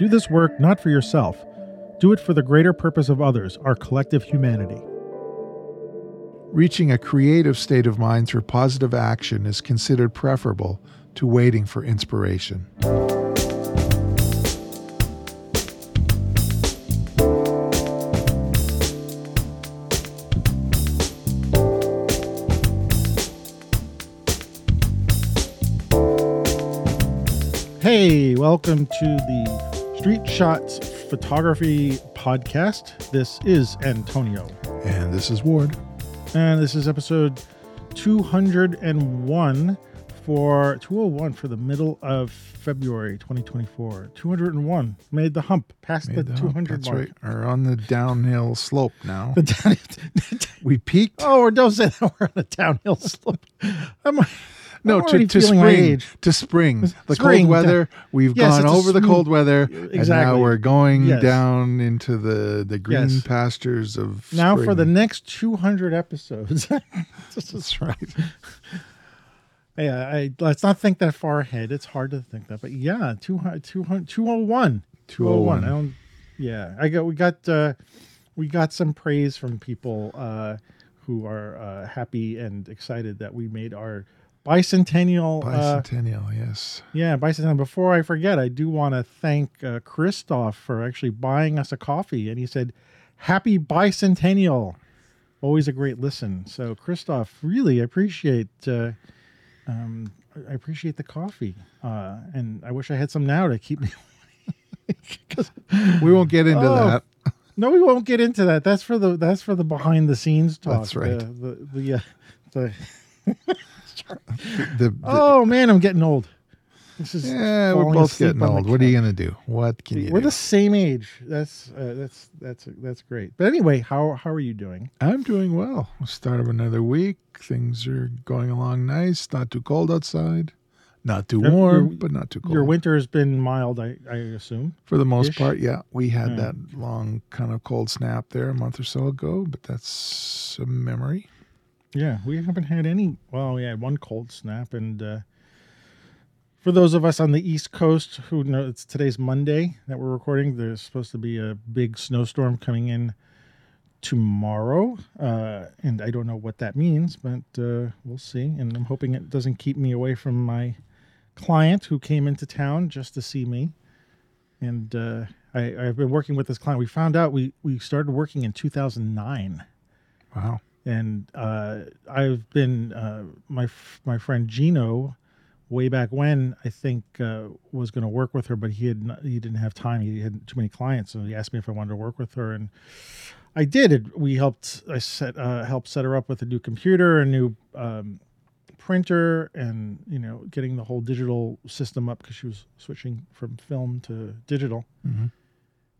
Do this work not for yourself. Do it for the greater purpose of others, our collective humanity. Reaching a creative state of mind through positive action is considered preferable to waiting for inspiration. Hey, welcome to the Street Shots Photography Podcast. This is Antonio. And this is Ward. And this is episode 201 for 201 for the middle of February 2024. 201 made the hump past Made the, the hump, 200 That's mark. right. Are on the downhill slope now. Down- we peaked. oh, or don't say that we're on a downhill slope. I'm, no, to, to spring. To spring. The Spring, cold weather. We've Yes, gone over the cold weather. And now we're going Yes. down into the, the green Yes. pastures of now for the next 200 episodes. this is That's right. Yeah, I let's not think that far ahead. It's hard to think that, but yeah, 200, 200 201. 201. I don't. Yeah, I got we got uh, we got some praise from people uh, who are uh, happy and excited that we made our bicentennial. Uh, Bicentennial, yes. yeah, bicentennial. Before I forget, I do want to thank uh, Christoph for actually buying us a coffee, and he said, "Happy bicentennial." Always a great listen. So, Christoph, really appreciate. Uh, um, I appreciate the coffee, uh, and I wish I had some now to keep me. We won't get into Oh, that. no, we won't get into that. That's for the that's for the behind the scenes talk. That's right. The the, the, uh, the The, the, oh man, I'm getting old. This is yeah, we're both getting old. What are you going to do? What can you We're do? the same age. That's uh, that's that's that's great. But anyway, how how are you doing? I'm doing well. Start of another week. Things are going along nice. Not too cold outside. Not too Your- warm, your- but not too cold. Your winter has been mild, I, I assume. For the most ish? part, yeah. We had Yeah. that long kind of cold snap there a month or so ago, but that's a memory. Yeah, we haven't had any. Well, we had one cold snap, and uh, for those of us on the East Coast who know it's today's Monday that we're recording, there's supposed to be a big snowstorm coming in tomorrow, uh, and I don't know what that means, but uh, we'll see. And I'm hoping it doesn't keep me away from my client who came into town just to see me. And uh, I, I've been working with this client. We found out we we started working in 2009 Wow. And uh, I've been uh, my f- my friend Gino, way back when I think uh, was going to work with her, but he had not, he didn't have time. He had too many clients, so he asked me if I wanted to work with her, and I did. It, we helped. I set uh, helped set her up with a new computer, a new um, printer, and you know, getting the whole digital system up because she was switching from film to digital Mhm.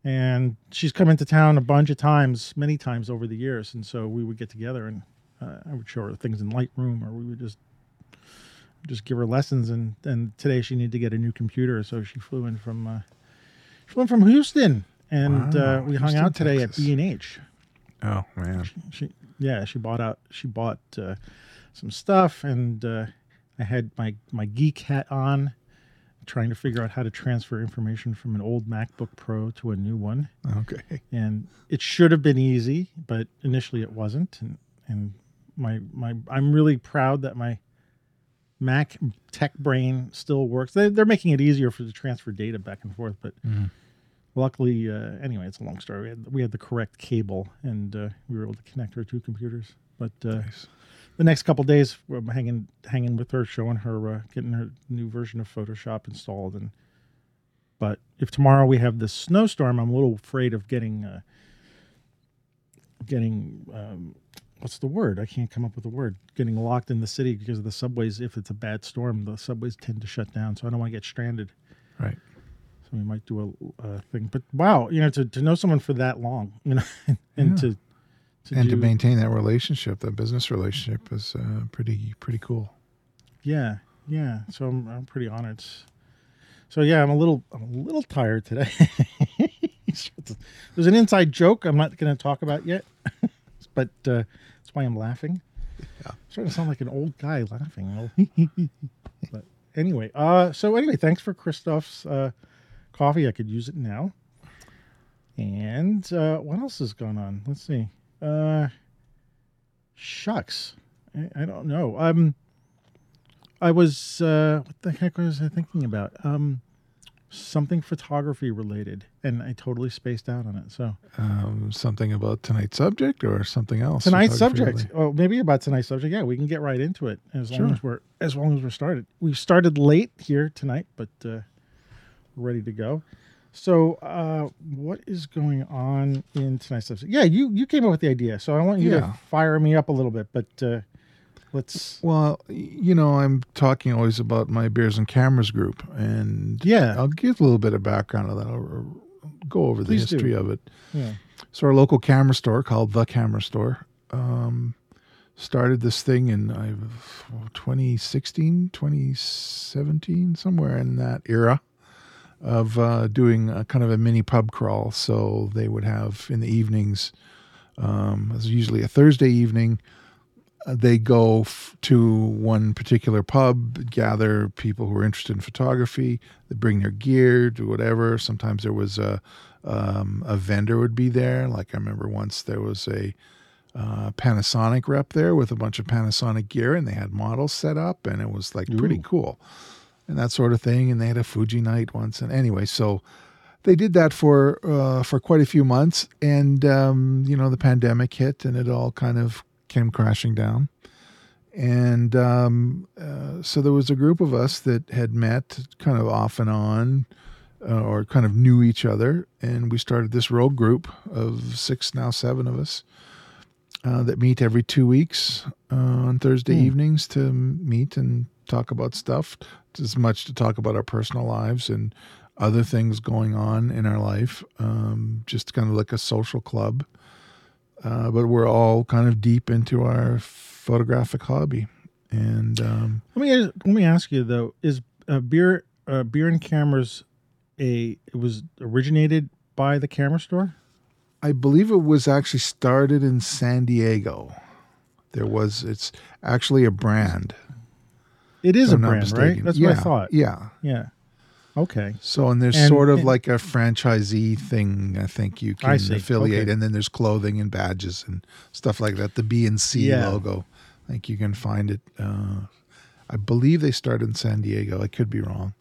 And she's come into town a bunch of times, many times over the years, and so we would get together and uh, I would show her things in Lightroom, or we would just just give her lessons. And and today she needed to get a new computer, so she flew in from uh, she flew in from Houston, and Wow, uh, we hung out today Texas. at B and H. Oh, man. She yeah, she bought out she bought uh, some stuff, and uh, I had my my geek hat on. Trying to figure out how to transfer information from an old MacBook Pro to a new one Okay. and it should have been easy, but initially it wasn't. And and my my I'm really proud that my Mac tech brain still works. They, they're making it easier for to transfer data back and forth, but Mhm. luckily, uh, anyway, it's a long story. We had, we had the correct cable, and uh, we were able to connect our two computers. But uh, Nice. The next couple days, I'm hanging hanging with her, showing her, uh, getting her new version of Photoshop installed. And but if tomorrow we have this snowstorm, I'm a little afraid of getting uh, getting um, what's the word? I can't come up with a word. Getting locked in the city because of the subways. If it's a bad storm, the subways tend to shut down, so I don't want to get stranded. Right. So we might do a, a thing. But wow, you know, to, to know someone for that long, you know, and Yeah. to and to maintain that relationship, that business relationship, is uh, pretty pretty cool. Yeah, yeah. So I'm I'm pretty honored. So yeah, I'm a little I'm a little tired today. There's an inside joke I'm not going to talk about yet, but uh, that's why I'm laughing. Yeah. starting to sound like an old guy laughing. but anyway, uh, so anyway, thanks for Christoph's uh, coffee. I could use it now. And uh, what else is going on? Let's see. Uh, shucks, I, I don't know. Um, I was uh, what the heck was I thinking about? Um, something photography related, and I totally spaced out on it. So Um, something about tonight's subject or something else? tonight's subject. Oh, maybe about tonight's subject. Yeah, we can get right into it as long as we're as long as we're started. We started late here tonight, but uh, ready to go. So, uh, what is going on in tonight's episode? Yeah, you you came up with the idea, so I want you Yeah. to fire me up a little bit. But uh, let's. Well, you know, I'm talking always about my Beers and Cameras group, and Yeah. I'll give a little bit of background of that. I'll go over the Please do. history of it. Yeah. So our local camera store called The Camera Store um, started this thing in uh, 2016, 2017, somewhere in that era of uh, doing a kind of a mini pub crawl. So they would have in the evenings, um, it was usually a Thursday evening, uh, they go f- to one particular pub, gather people who are interested in photography. They bring their gear, do whatever. Sometimes there was a um, a vendor would be there. Like I remember once there was a uh, Panasonic rep there with a bunch of Panasonic gear, and they had models set up, and it was like pretty cool, and that sort of thing. And they had a Fuji night once, and anyway, so they did that for uh, for quite a few months, and um, you know the pandemic hit, and it all kind of came crashing down. And um, uh, so there was a group of us that had met kind of off and on, uh, or kind of knew each other, and we started this rogue group of six, now seven of us, uh, that meet every two weeks uh, on Thursday Hmm. evenings to meet and talk about stuff, as much to talk about our personal lives and other things going on in our life, um, just kind of like a social club. Uh, but we're all kind of deep into our photographic hobby, and um, Let me let me ask you though: Is uh, beer uh, beer and cameras a it was originated by the camera store? I believe it was actually started in San Diego. There was it's actually a brand. It is a I'm brand, right? That's yeah, what I thought. Yeah. Yeah. Okay. So and there's And- sort of and- like a franchisee thing. I think you can affiliate, Okay. and then there's clothing and badges and stuff like that. The B and C Yeah. logo. I think you can find it. Uh, I believe they started in San Diego. I could be wrong,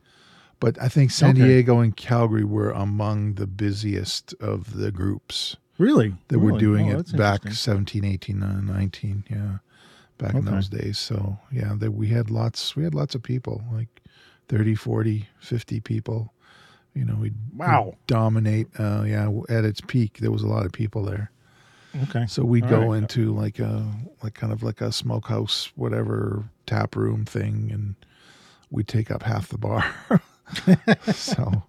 but I think San Okay. Diego and Calgary were among the busiest of the groups Really? that were doing Oh, it back 17, 18, uh, 19. Yeah, back in those days. So yeah, that we had lots. We had lots of people, like 30, 40, 50 people. You know, we'd, we'd Wow. dominate. Uh, yeah, at its peak, there was a lot of people there. Okay. So we'd All go right. into like a like kind of like a smokehouse, whatever tap room thing, and we'd take up half the bar. so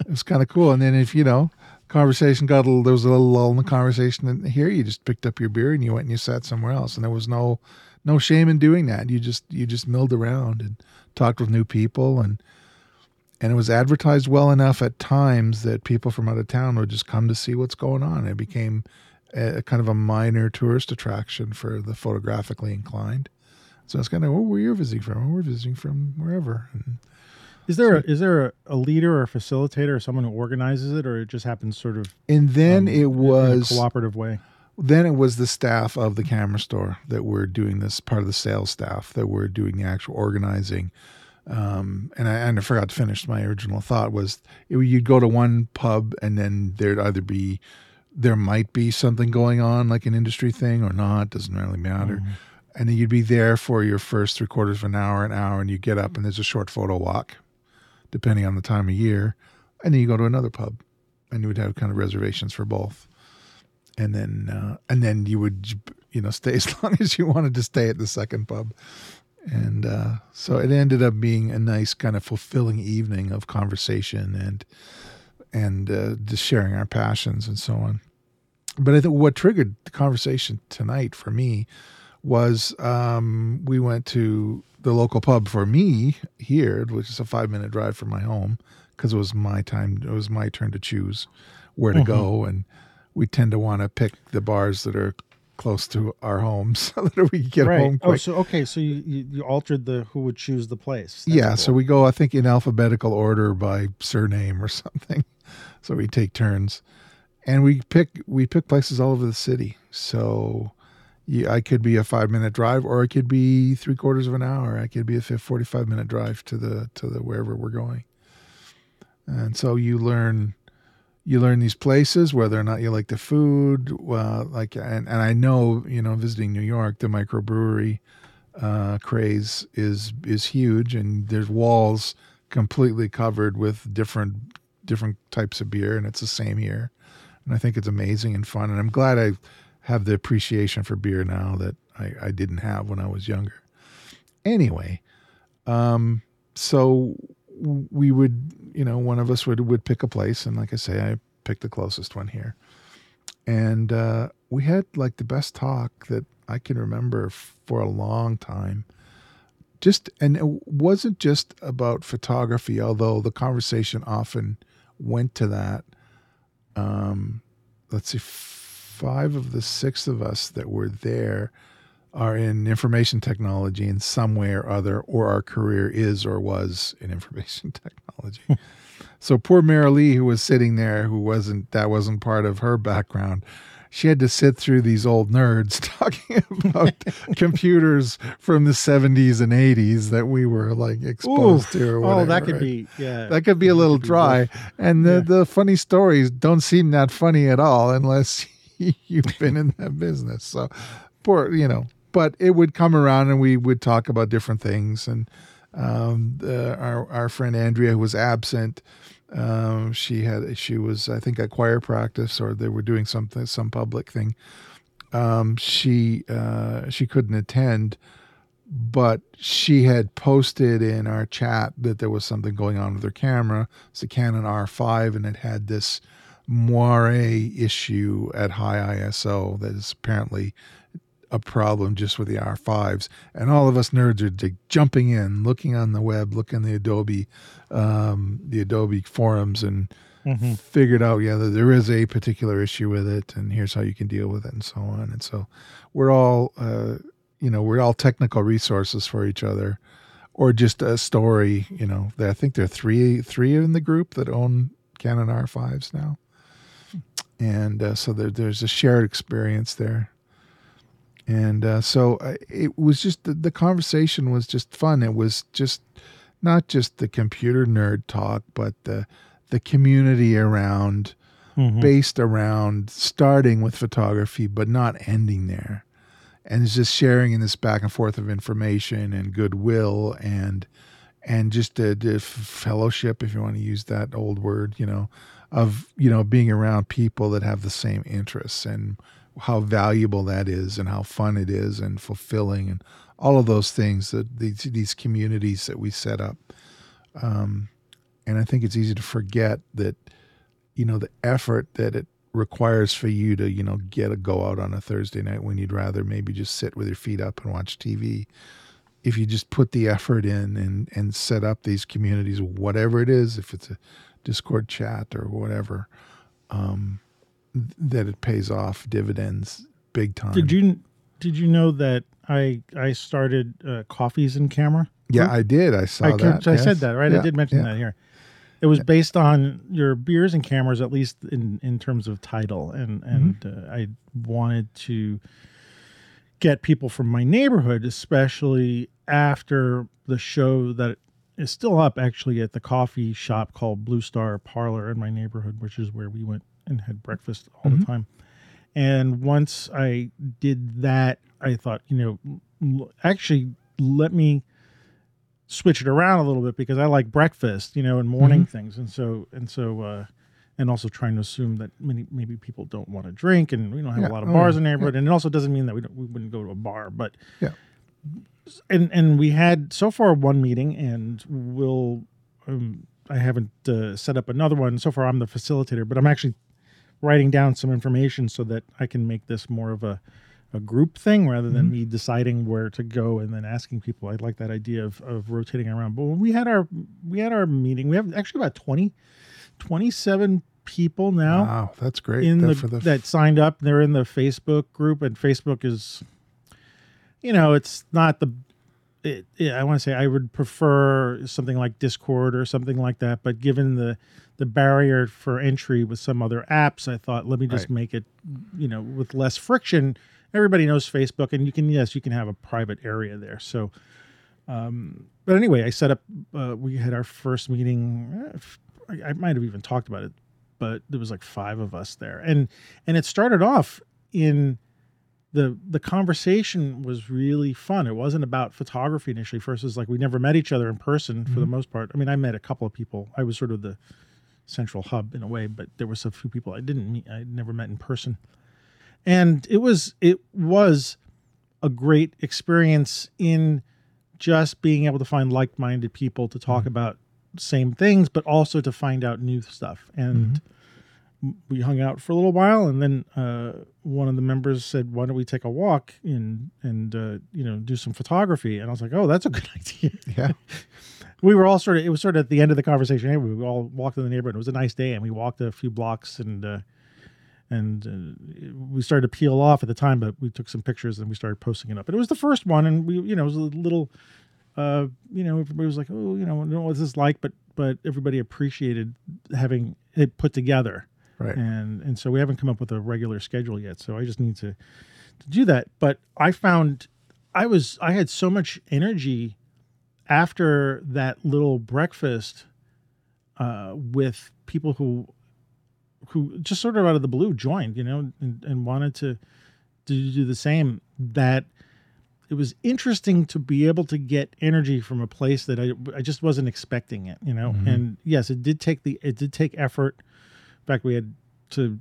it was kind of cool. And then if you know, conversation got a little, there was a little lull in the conversation, and here you just picked up your beer and you went and you sat somewhere else, and there was no no shame in doing that. You just you just milled around and talked with new people and. And it was advertised well enough at times that people from out of town would just come to see what's going on. It became a, kind of a minor tourist attraction for the photographically inclined. So it's kind of, oh, where you're visiting from? Oh, we're visiting from wherever. And Is there a, is there a, a leader or a facilitator or someone who organizes it, or it just happens sort of and then um, it in a was cooperative way? Then it was the staff of the camera store that were doing this part of the sales staff that were doing the actual organizing. Um, and I, and I forgot to finish. My original thought was it, you'd go to one pub and then there'd either be there might be something going on like an industry thing or not doesn't really matter. Mm-hmm. and then you'd be there for your first three quarters of an hour an hour and you get up and there's a short photo walk depending on the time of year. And then you go to another pub and you would have kind of reservations for both and then uh, and then you would you know stay as long as you wanted to stay at the second pub and uh, so it ended up being a nice kind of fulfilling evening of conversation and and uh, just sharing our passions and so on but i think what triggered the conversation tonight for me was um, we went to the local pub for me here which is a five minute drive from my home because it was my time it was my turn to choose where to Mhm. go and we tend to want to pick the bars that are close to our homes so that we get right. home Oh, so okay, so you, you you altered the who would choose the place. That's yeah, so we go, I think, in alphabetical order by surname or something. So we take turns, and we pick we pick places all over the city. So yeah, I could be a five minute drive, or it could be three quarters of an hour. I could be a forty five minute drive to the to the wherever we're going. And so you learn you learn these places whether or not you like the food well like and, and i know you know visiting new york the microbrewery uh, craze is is huge and there's walls completely covered with different different types of beer and it's the same here. And i think it's amazing and fun and i'm glad i have the appreciation for beer now that i, I didn't have when i was younger. Anyway um so we would you know one of us would would pick a place and like i say i picked the closest one here. And uh we had like the best talk that i can remember for a long time. Just and it wasn't just about photography although the conversation often went to that. Um let's see five of the six of us that were there are in information technology in some way or other, or our career is or was in information technology. so poor Mary Lee, who was sitting there, who wasn't that wasn't part of her background. She had to sit through these old nerds talking about computers from the 70s and 80s that we were like exposed Oof. to. Or oh, that could right? be yeah. that could be a little dry. And the, Yeah. the funny stories don't seem that funny at all unless you've been in that business. So poor, you know, but it would come around and we would talk about different things. And um, the, our, our friend Andrea who was absent, um, she had, she was, I think at choir practice or they were doing something, some public thing. Um, she, uh, she couldn't attend, but she had posted in our chat that there was something going on with her camera. It's a Canon R5 and it had this moire issue at high ISO that is apparently a problem just with the R5s. And all of us nerds are like, jumping in, looking on the web, looking the Adobe, um, the Adobe forums and Mhm. figured out, yeah, that there is a particular issue with it, and here's how you can deal with it, and so on. And so we're all, uh, you know, we're all technical resources for each other, or just a story. You know, I think there are three three in the group that own Canon R5s now, and uh, so there, there's a shared experience there. And uh, so uh, it was just the, the conversation was just fun. It was just not just the computer nerd talk, but the the community around Mhm. based around starting with photography but not ending there and it's just sharing in this back and forth of information and goodwill and and just a, a fellowship if you want to use that old word you know of you know being around people that have the same interests and how valuable that is and how fun it is and fulfilling and all of those things that these these communities that we set up um, and I think it's easy to forget that you know the effort that it requires for you to you know get a go out on a Thursday night when you'd rather maybe just sit with your feet up and watch TV. If you just put the effort in and and set up these communities, whatever it is, if it's a Discord chat or whatever, um, that it pays off dividends big time. Did you did you know that I I started uh, coffees in camera? Yeah, I did. I saw I, that. I yes. said that right. I did mention yeah. that here. It was based on your beers and cameras, at least in in terms of title, and and Mm-hmm. uh, I wanted to get people from my neighborhood, especially after the show that is still up actually at the coffee shop called Blue Star Parlor in my neighborhood, which is where we went and had breakfast all Mm-hmm. the time. And once I did that, I thought, you know, actually let me switch it around a little bit because I like breakfast, you know, and morning things. And so, and so, uh, and also trying to assume that many, maybe people don't want to drink and we don't have Yeah. a lot of Oh, bars yeah. in the neighborhood. And it also doesn't mean that we don't, we wouldn't go to a bar, but Yeah. and, and we had so far one meeting and we'll, um, I haven't uh, set up another one. So far I'm the facilitator, but I'm actually writing down some information so that I can make this more of a, a group thing rather than Mm-hmm. me deciding where to go and then asking people. I like that idea of, of rotating around. But when we had our we had our meeting, we have actually about 20, 27 people now Wow, that's great. in That the, for the that signed up. They're in the Facebook group, and Facebook is, you know, it's not the. It, yeah, I want to say I would prefer something like Discord or something like that. But given the the barrier for entry with some other apps, I thought let me just Right. make it, you know, with less friction. Everybody knows Facebook, and you can yes, you can have a private area there. So, um, but anyway, I set up. Uh, we had our first meeting. f- I, I might have even talked about it, but there was like five of us there, and and it started off in the the conversation was really fun. It wasn't about photography initially. First, it was like we never met each other in person for the mm-hmm. most part. I mean, I met a couple of people. I was sort of the central hub in a way, but there was a few people I didn't meet. I never met in person, and it was it was a great experience in just being able to find like-minded people to talk mm-hmm. about same things but also to find out new stuff and mm-hmm. We hung out for a little while and then uh, one of the members said why don't we take a walk and and uh, you know do some photography? And i was like oh that's a good idea. Yeah. we were all sort of it was sort of at the end of the conversation. Anyway, we all walked in the neighborhood. It was a nice day and we walked a few blocks and uh, and uh, we started to peel off at the time but we took some pictures and we started posting it up. But it was the first one and we you know it was a little uh you know everybody was like oh you know I don't know what's this like but but everybody appreciated having it put together Right. and and so we haven't come up with a regular schedule yet so i just need to to do that but i found i was i had so much energy after that little breakfast uh with people who who just sort of out of the blue joined you know and, and wanted to to do the same that it was interesting to be able to get energy from a place that I, I just wasn't expecting it, you know. And yes, it did take the it did take effort. In fact, we had to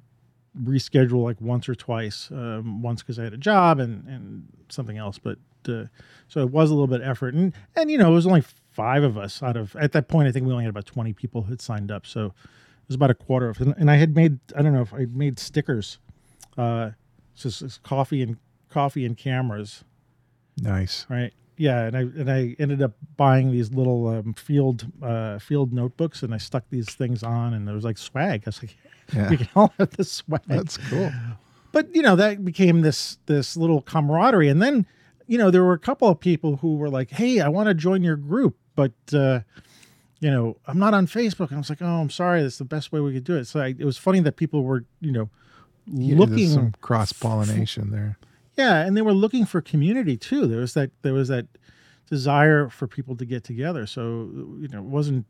reschedule like once or twice. Um, once because I had a job and and something else, but uh, so it was a little bit of effort. And and you know it was only five of us out of at that point. I think we only had about twenty people had signed up, so it was about a quarter of. And, and I had made I don't know if I made stickers. Uh, it's just it's coffee and coffee and cameras Nice. right yeah and i and i ended up buying these little um, field uh field notebooks and i stuck these things on and there was like swag i was like Yeah. we can all have this swag That's cool. but you know that became this this little camaraderie and then you know there were a couple of people who were like hey i want to join your group but uh you know i'm not on facebook and i was like oh i'm sorry that's the best way we could do it so I, it was funny that people were you know there's looking some cross pollination there. Yeah, and they were looking for community too. There was that there was that desire for people to get together. So you know, it wasn't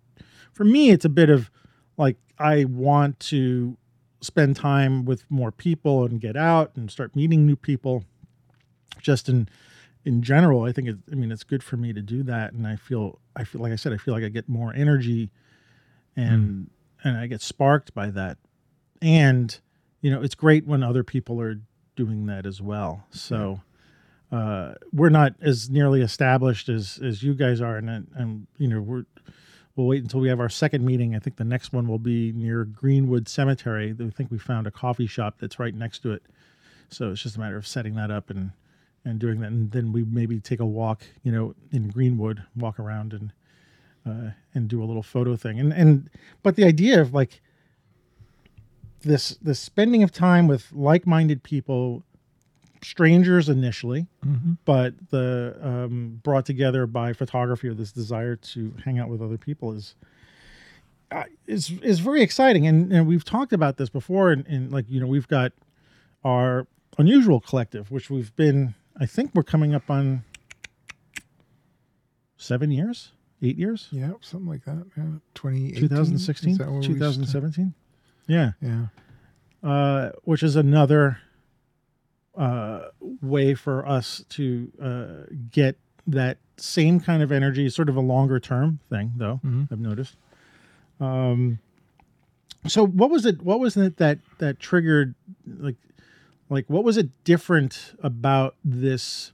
for me. It's a bit of like I want to spend time with more people and get out and start meeting new people. Just in in general, I think it, I mean it's good for me to do that, and I feel I feel like I said I feel like I get more energy, and mm. and I get sparked by that, and you know it's great when other people are doing that as well. So uh, we're not as nearly established as as you guys are, and and you know we're we'll wait until we have our second meeting. I think the next one will be near Greenwood Cemetery. I think we found a coffee shop that's right next to it. So it's just a matter of setting that up and and doing that, and then we maybe take a walk, you know, in Greenwood, walk around and uh, and do a little photo thing. And and but the idea of like this this spending of time with like-minded people strangers initially but the um, brought together by photography or this desire to hang out with other people is uh, is is very exciting. And, and we've talked about this before and, and like you know we've got our unusual collective which we've been i think we're coming up on seven years eight years? Yeah, something like that. Yeah, 2018. 2016 Is that where we st- 2017 yeah Yeah. uh, which is another uh, way for us to uh, get that same kind of energy, sort of a longer term thing, though. Mhm. I've noticed. Um, so what was it? What was it that that triggered like like what was it different about this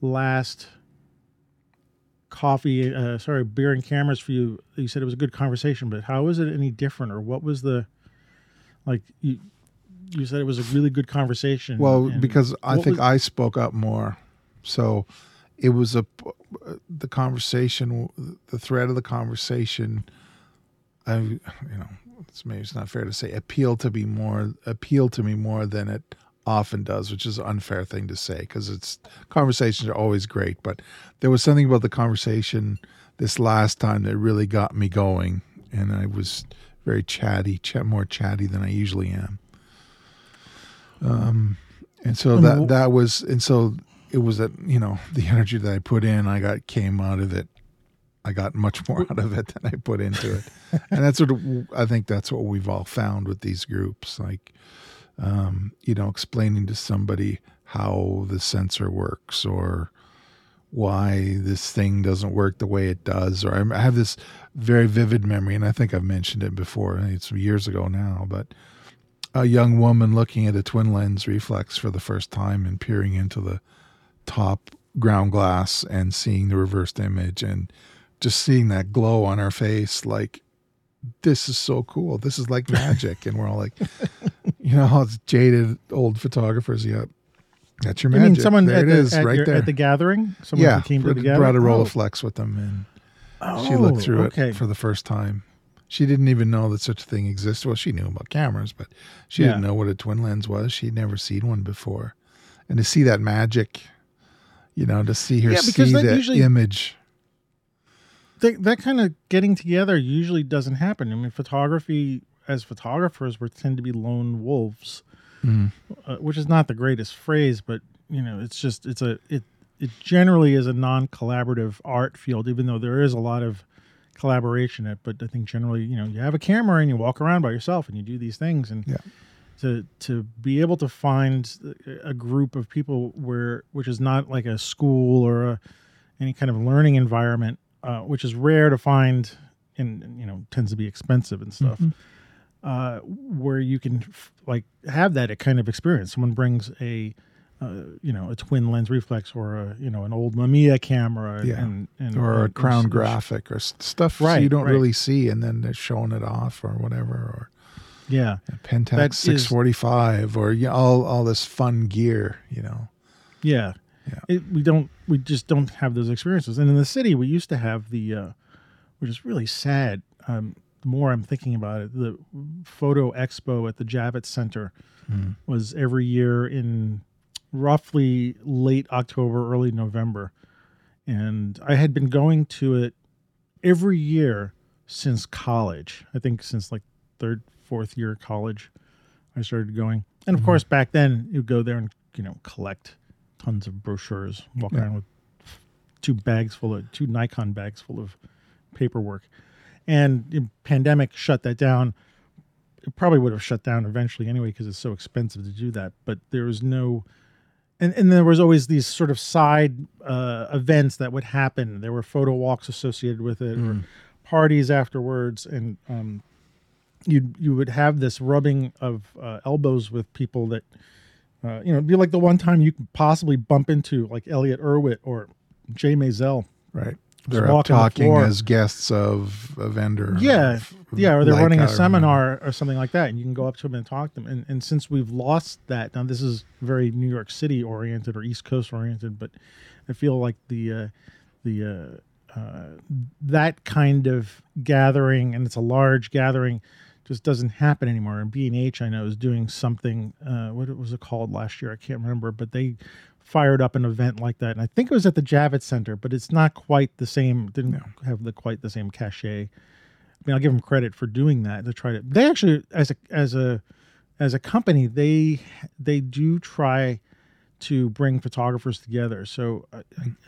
last coffee uh sorry beer and cameras for you you said it was a good conversation but how was it any different or what was the like you you said it was a really good conversation Well, because I think was- I spoke up more. So it was a the conversation, the thread of the conversation. I, you know, it's maybe it's not fair to say appeal to be more appeal to me more than it often does, which is an unfair thing to say because it's conversations are always great. But there was something about the conversation this last time that really got me going, and I was very chatty, ch- more chatty than I usually am. Um, and so that that was, and so it was that you know the energy that I put in, I got came out of it. I got much more out of it than I put into it, and that's what I think. That's what we've all found with these groups, like um, you know, explaining to somebody how the sensor works or why this thing doesn't work the way it does. Or I have this very vivid memory, and I think I've mentioned it before. It's years ago now, but a young woman looking at a twin lens reflex for the first time and peering into the top ground glass and seeing the reversed image and just seeing that glow on her face like this is so cool this is like magic and we're all like you know it's jaded old photographers yeah that's your magic. I mean, someone there at it the, is at, right your- there at the gathering. Someone yeah who came to the brought, gathering. brought a Oh. rolleiflex with them and Oh, she looked oh, through okay. it for the first time she didn't even know that such a thing existed well she knew about cameras but she Yeah. didn't know what a twin lens was she'd never seen one before and to see that magic you know to see her Yeah, see that that usually- image that, that kind of getting together usually doesn't happen. I mean, photography as photographers, we tend to be lone wolves, Mm. uh, which is not the greatest phrase, but you know, it's just it's a it it generally is a non-collaborative art field, even though there is a lot of collaboration it. But I think generally, you know, you have a camera and you walk around by yourself and you do these things, and Yeah. to to be able to find a group of people where which is not like a school or a, any kind of learning environment, uh, which is rare to find, and and, you know tends to be expensive and stuff. Uh, where you can f- like have that kind of experience. Someone brings a, uh, you know, a twin lens reflex or a you know an old Mamiya camera, Yeah. and, and or a and- crown and- graphic or stuff Right, you don't right. really see and then they're showing it off or whatever or Yeah, Pentax That is- 645 or yeah, all all this fun gear you know Yeah. Yeah. It, we don't we just don't have those experiences. And in the city we used to have the uh which is really sad. Um the more I'm thinking about it, the photo expo at the Javits Center Mm. was every year in roughly late October, early November. And I had been going to it every year since college. I think since like third, fourth year of college, I started going. And of Mhm. course, back then you'd go there and you know collect tons of brochures, walk Yeah. around with two bags full of two Nikon bags full of paperwork. And the pandemic shut that down. It probably would have shut down eventually anyway because it's so expensive to do that. But there was no, and and there was always these sort of side uh, events that would happen. There were photo walks associated with it, or Mm. parties afterwards, and um, you you would have this rubbing of uh, elbows with people that uh, you know it'd be like the one time you could possibly bump into like Elliott Erwitt or Jay Maisel. right they're up walking the talking as guests of a vendor Yeah, of Yeah, or they're Leica running a seminar or something like that, and you can go up to them and talk to them. And, and since we've lost that, now this is very New York City oriented or East Coast oriented, but I feel like the uh, the uh, uh, that kind of gathering, and it's a large gathering, just doesn't happen anymore. And B and H, I know, is doing something. Uh, what was it called last year? I can't remember, but they fired up an event like that, and I think it was at the Javits Center, but it's not quite the same. Didn't No. have the quite the same cachet. I mean, I'll give them credit for doing that. To try to, they actually, as a as a as a company, they they do try to bring photographers together. So uh,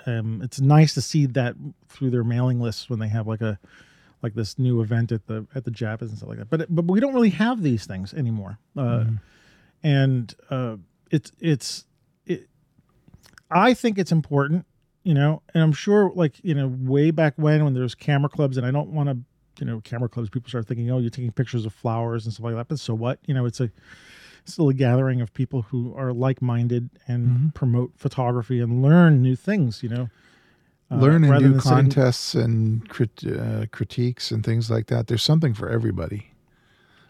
um, it's nice to see that through their mailing lists when they have like a like this new event at the at the Javits and stuff like that. But but we don't really have these things anymore. Uh, Mhm. and uh, it's it's it. I think it's important, you know, and I'm sure, like you know, way back when when there's camera clubs, and I don't want to, you know, camera clubs. People start thinking, oh, you're taking pictures of flowers and stuff like that. But so what? You know, it's a still a gathering of people who are like-minded and Mhm. promote photography and learn new things. You know, Uh, learn and rather do than sitting- contests and crit- uh, critiques and things like that. There's something for everybody.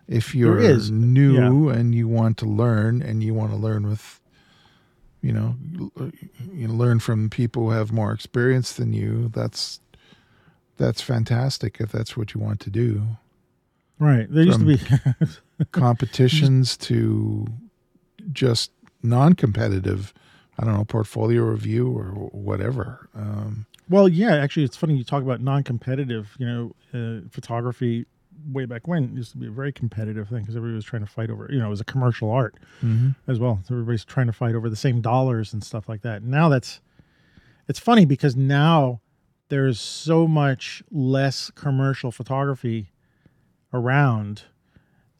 If you're is, new and you want to learn, and you want to learn with, you know, you learn from people who have more experience than you. That's that's fantastic if that's what you want to do. Right. There used to be competitions to just non-competitive. I don't know portfolio review or whatever. Um, Well, yeah, actually, it's funny you talk about non-competitive. You know, uh, photography way back when used to be a very competitive thing because everybody was trying to fight over. You know, it was a commercial art as well. So everybody's trying to fight over the same dollars and stuff like that. Now that's it's funny because now there's so much less commercial photography around.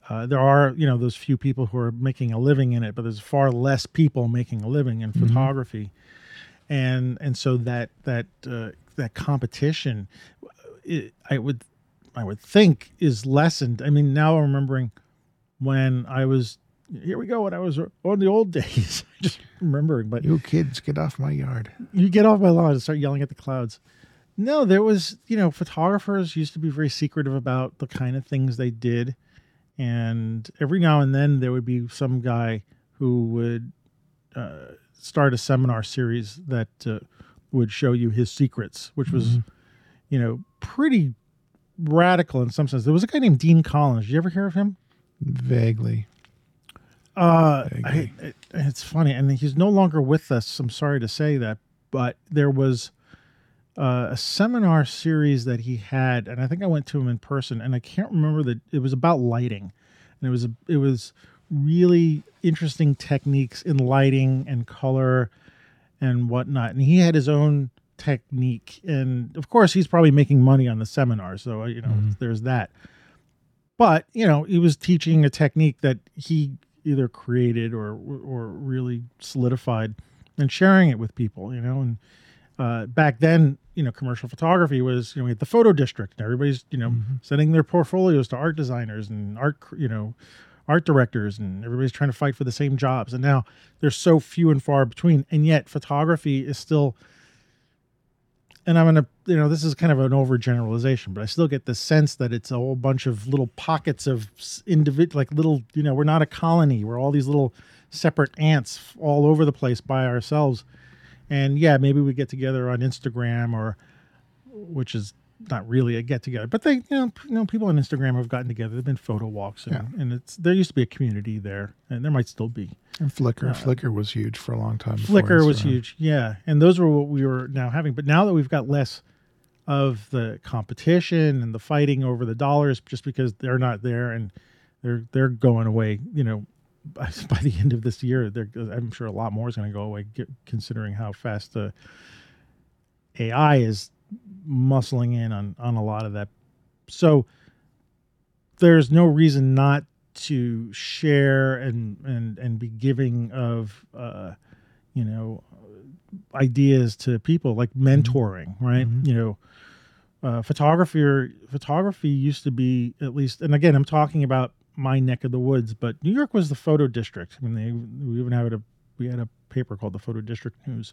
Uh, there are, you know, those few people who are making a living in it, but there's far less people making a living in photography, and and so that that uh, that competition, it, I would I would think is lessened. I mean, now I'm remembering when I was here we go when I was on the old days, just remembering, but You kids, get off my yard. you get off my lawn and start yelling at the clouds. No, there was, you know, photographers used to be very secretive about the kind of things they did. And every now and then there would be some guy who would uh, start a seminar series that uh, would show you his secrets, which was, you know, pretty radical in some sense. There was a guy named Dean Collins. Did you ever hear of him? Vaguely. Uh, I, Vaguely. it, it's funny, and he's no longer with us. I'm sorry to say that, but there was uh, a seminar series that he had, and I think I went to him in person, and I can't remember that it was about lighting, and it was a, it was really interesting techniques in lighting and color and whatnot, and he had his own technique, and of course he's probably making money on the seminar, so uh, you know there's that. But you know he was teaching a technique that he either created or or really solidified and sharing it with people you know and uh, back then you know commercial photography was you know we had the photo district and everybody's you know sending their portfolios to art designers and art you know art directors and everybody's trying to fight for the same jobs. And now there's so few and far between. And yet photography is still and I'm gonna, you know, this is kind of an overgeneralization, but I still get the sense that it's a whole bunch of little pockets of individual, like little, you know, we're not a colony. We're all these little separate ants all over the place by ourselves. And yeah, maybe we get together on Instagram or, which is not really a get together, but they, you know, you know, people on Instagram have gotten together. There've been photo walks, and, Yeah. and it's there used to be a community there, and there might still be. And Flickr. Uh, Flickr was huge for a long time. Flickr was huge, yeah, and those were what we were now having. But now that we've got less of the competition and the fighting over the dollars, just because they're not there and they're they're going away, you know, by, by the end of this year, they're, I'm sure a lot more is going to go away, considering how fast uh, the AI is muscling in on on a lot of that. So there's no reason not to share and and and be giving of uh you know ideas to people like mentoring right? Mhm. you know uh photography or photography used to be at least and again i'm talking about my neck of the woods but new york was the photo district. I mean they we even had a we had a paper called the photo district news.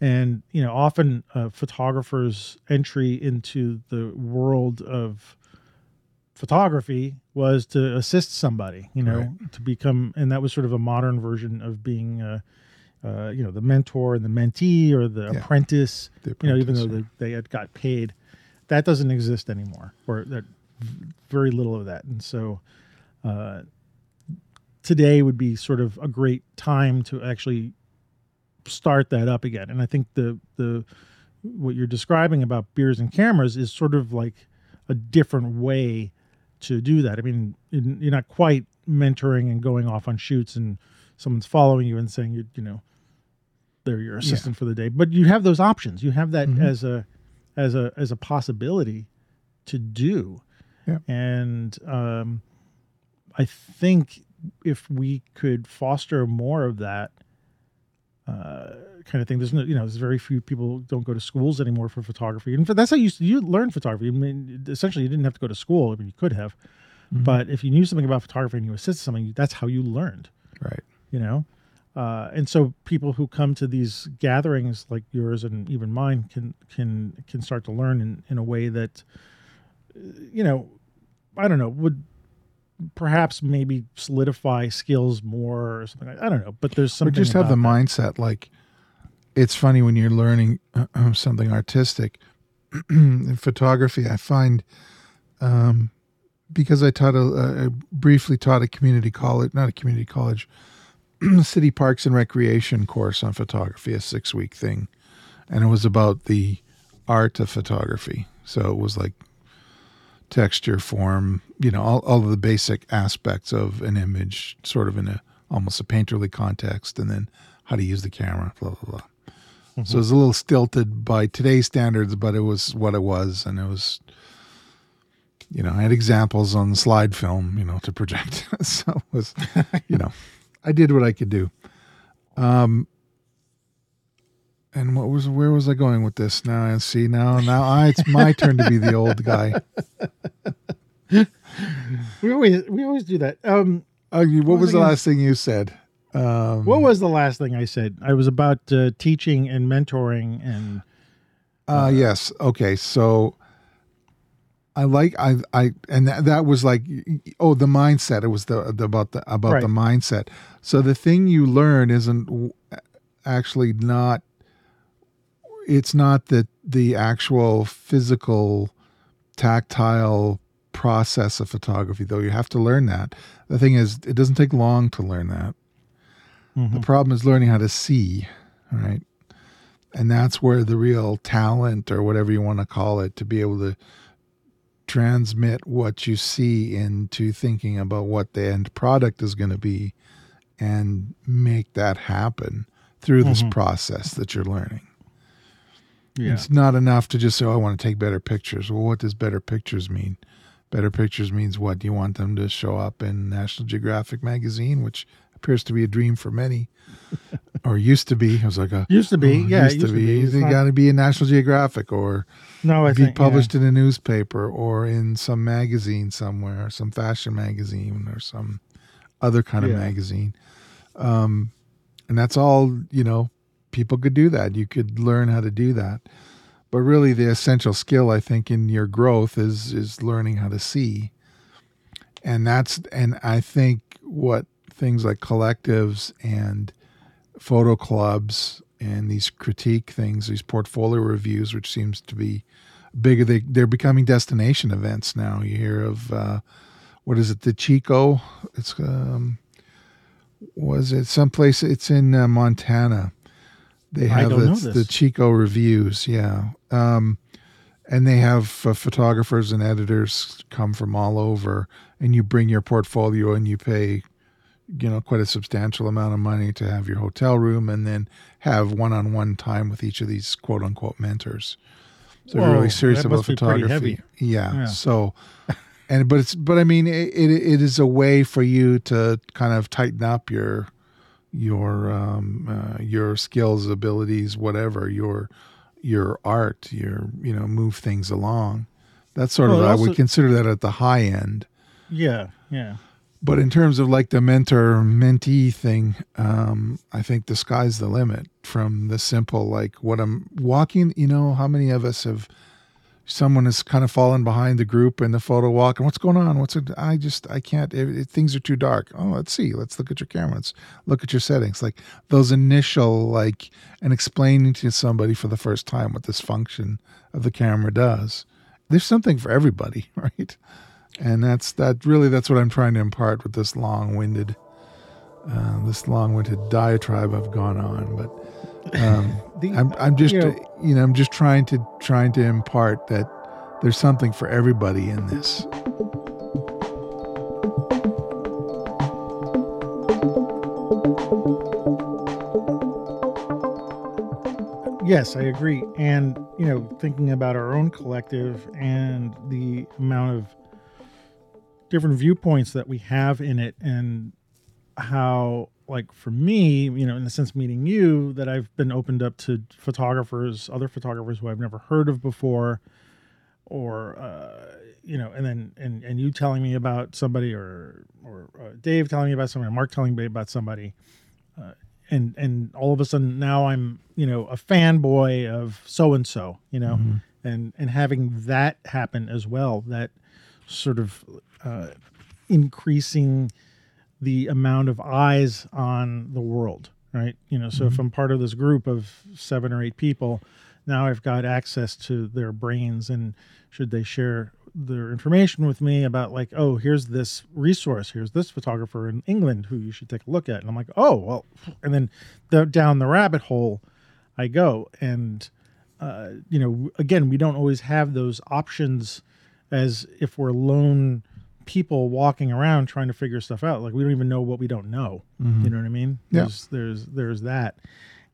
And you know often a photographer's entry into the world of photography was to assist somebody you know Right. to become and that was sort of a modern version of being uh, uh, you know the mentor and the mentee or the Yeah. apprentice The you know even though apprentice, they, they had got paid that doesn't exist anymore or that very little of that and so uh, today would be sort of a great time to actually start that up again and i think the the what you're describing about beers and cameras is sort of like a different way to do that. I mean you're not quite mentoring and going off on shoots and someone's following you and saying you you know they're your assistant for the day. But you have those options. You have that Mhm. as a as a as a possibility to do. Yeah. and um i think if we could foster more of that uh, kind of thing. There's no, you know, there's very few people don't go to schools anymore for photography, and that's how you you learn photography. I mean, essentially, you didn't have to go to school. I mean, you could have, Mhm. but if you knew something about photography and you assisted something, that's how you learned. Right. You know, uh, and so people who come to these gatherings like yours and even mine can can can start to learn in in a way that, uh, you know, I don't know would perhaps maybe solidify skills more or something. like I don't know, but there's Or something. just have the that. mindset like it's funny when you're learning uh, something artistic in photography i find um, because I taught a, I briefly taught a community college, not a community college, city parks and recreation course on photography, a six week thing, and it was about the art of photography. So it was like texture, form, you know, all, all of the basic aspects of an image, sort of in a almost a painterly context, and then how to use the camera, blah blah blah. Mm-hmm. So it was a little stilted by today's standards, but it was what it was, and it was, you know, I had examples on slide film, you know, to project. so it was, you know, I did what I could do. Um, and what was where was I going with this? Now And see now now I, it's my turn to be the old guy. we always we always do that. Um, uh, what, what, was, the last thing you said? Um, what was the last thing I said? I was about uh, teaching and mentoring and. Uh, uh, yes. Okay. So. I like I I and that, that was like oh the mindset it was the, the about the about right. the mindset so the thing you learn isn't actually not it's not that the actual physical tactile process of photography though you have to learn that the thing is it doesn't take long to learn that mm-hmm. the problem is learning how to see right and that's where the real talent or whatever you want to call it to be able to transmit what you see into thinking about what the end product is going to be and make that happen through this mm-hmm. process that you're learning yeah. It's not enough to just say, oh, I want to take better pictures. Well, what does better pictures mean? Better pictures means what? Do you want them to show up in National Geographic magazine, which appears to be a dream for many, or used to be? It was like a used to be, oh, yeah, used, used to, be. They got to be in National Geographic or no, I be think, published yeah. in a newspaper or in some magazine somewhere, some fashion magazine or some other kind of magazine. Um, and that's all you know people could do that. You could learn how to do that. But really the essential skill I think in your growth is is learning how to see. And that's and I think what things like collectives and photo clubs and these critique things, these portfolio reviews, which seems to be bigger. They they're becoming destination events now. You hear of uh, what is it, the Chico? It's um, was it someplace? It's in uh, Montana. They have the Chico reviews, yeah. Um, and they have uh, photographers and editors come from all over, and you bring your portfolio and you pay, you know, quite a substantial amount of money to have your hotel room, and then have one-on-one time with each of these quote-unquote mentors. So Whoa, really serious about photography. Yeah. yeah. So, and but it's but I mean it, it it is a way for you to kind of tighten up your your um, uh, your skills, abilities, whatever your your art, your you know move things along. That's sort well, of also, I would consider that at the high end. Yeah, yeah. But in terms of like the mentor mentee thing, um, I think the sky's the limit. From the simple like what I'm walking. You know, how many of us have someone has kind of fallen behind the group in the photo walk and what's going on? What's it i just i can't it, it, things are too dark. Oh let's see. Let's look at your camera. Let's look at your settings. Like those initial like and explaining to somebody for the first time what this function of the camera does. There's something for everybody right? And that's that really that's what i'm trying to impart with this long-winded uh, this long-winded diatribe i've gone on but um, the, I'm, I'm just, you know, you know, I'm just trying to trying to impart that there's something for everybody in this. Yes, I agree. And, you know, thinking about our own collective and the amount of different viewpoints that we have in it and how like for me, you know, in the sense meeting you, that I've been opened up to photographers, other photographers who I've never heard of before, or uh, you know, and then and and you telling me about somebody, or or uh, Dave telling me about somebody, or Mark telling me about somebody, uh, and and all of a sudden now I'm you know a fanboy of so and so, you know, mm-hmm. and and having that happen as well, that sort of uh, increasing the amount of eyes on the world, right? You know, so mm-hmm. if I'm part of this group of seven or eight people, now I've got access to their brains and should they share their information with me about like, oh, here's this resource, here's this photographer in England who you should take a look at, and I'm like, oh, well, and then the, down the rabbit hole I go, and uh, you know, again, we don't always have those options as if we're lone people walking around trying to figure stuff out. Like we don't even know what we don't know. You know what I mean? Yeah. There's there's there's that.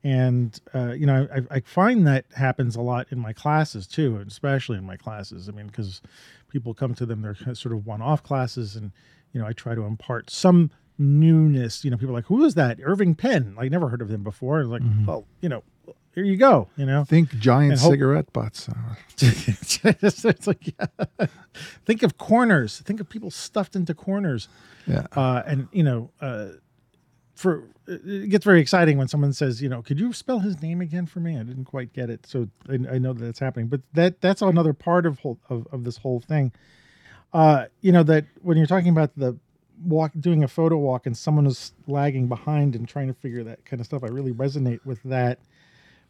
And uh, you know, I, I find that happens a lot in my classes too, especially in my classes. I mean, because people come to them, they're sort of one-off classes, and you know, I try to impart some newness. You know, people are like, "Who is that? Irving Penn? Like, never heard of him before." Like, well, you know, here you go. You know, Think giant hope- cigarette butts. It's, like, yeah. think of corners. Think of people stuffed into corners. yeah. Uh, and you know, uh, for it gets very exciting when someone says, you know, could you spell his name again for me? I didn't quite get it, so I, I know that it's happening. But that that's another part of whole, of of this whole thing. Uh, you know that when you're talking about the walk, doing a photo walk, and someone is lagging behind and trying to figure that kind of stuff, I really resonate with that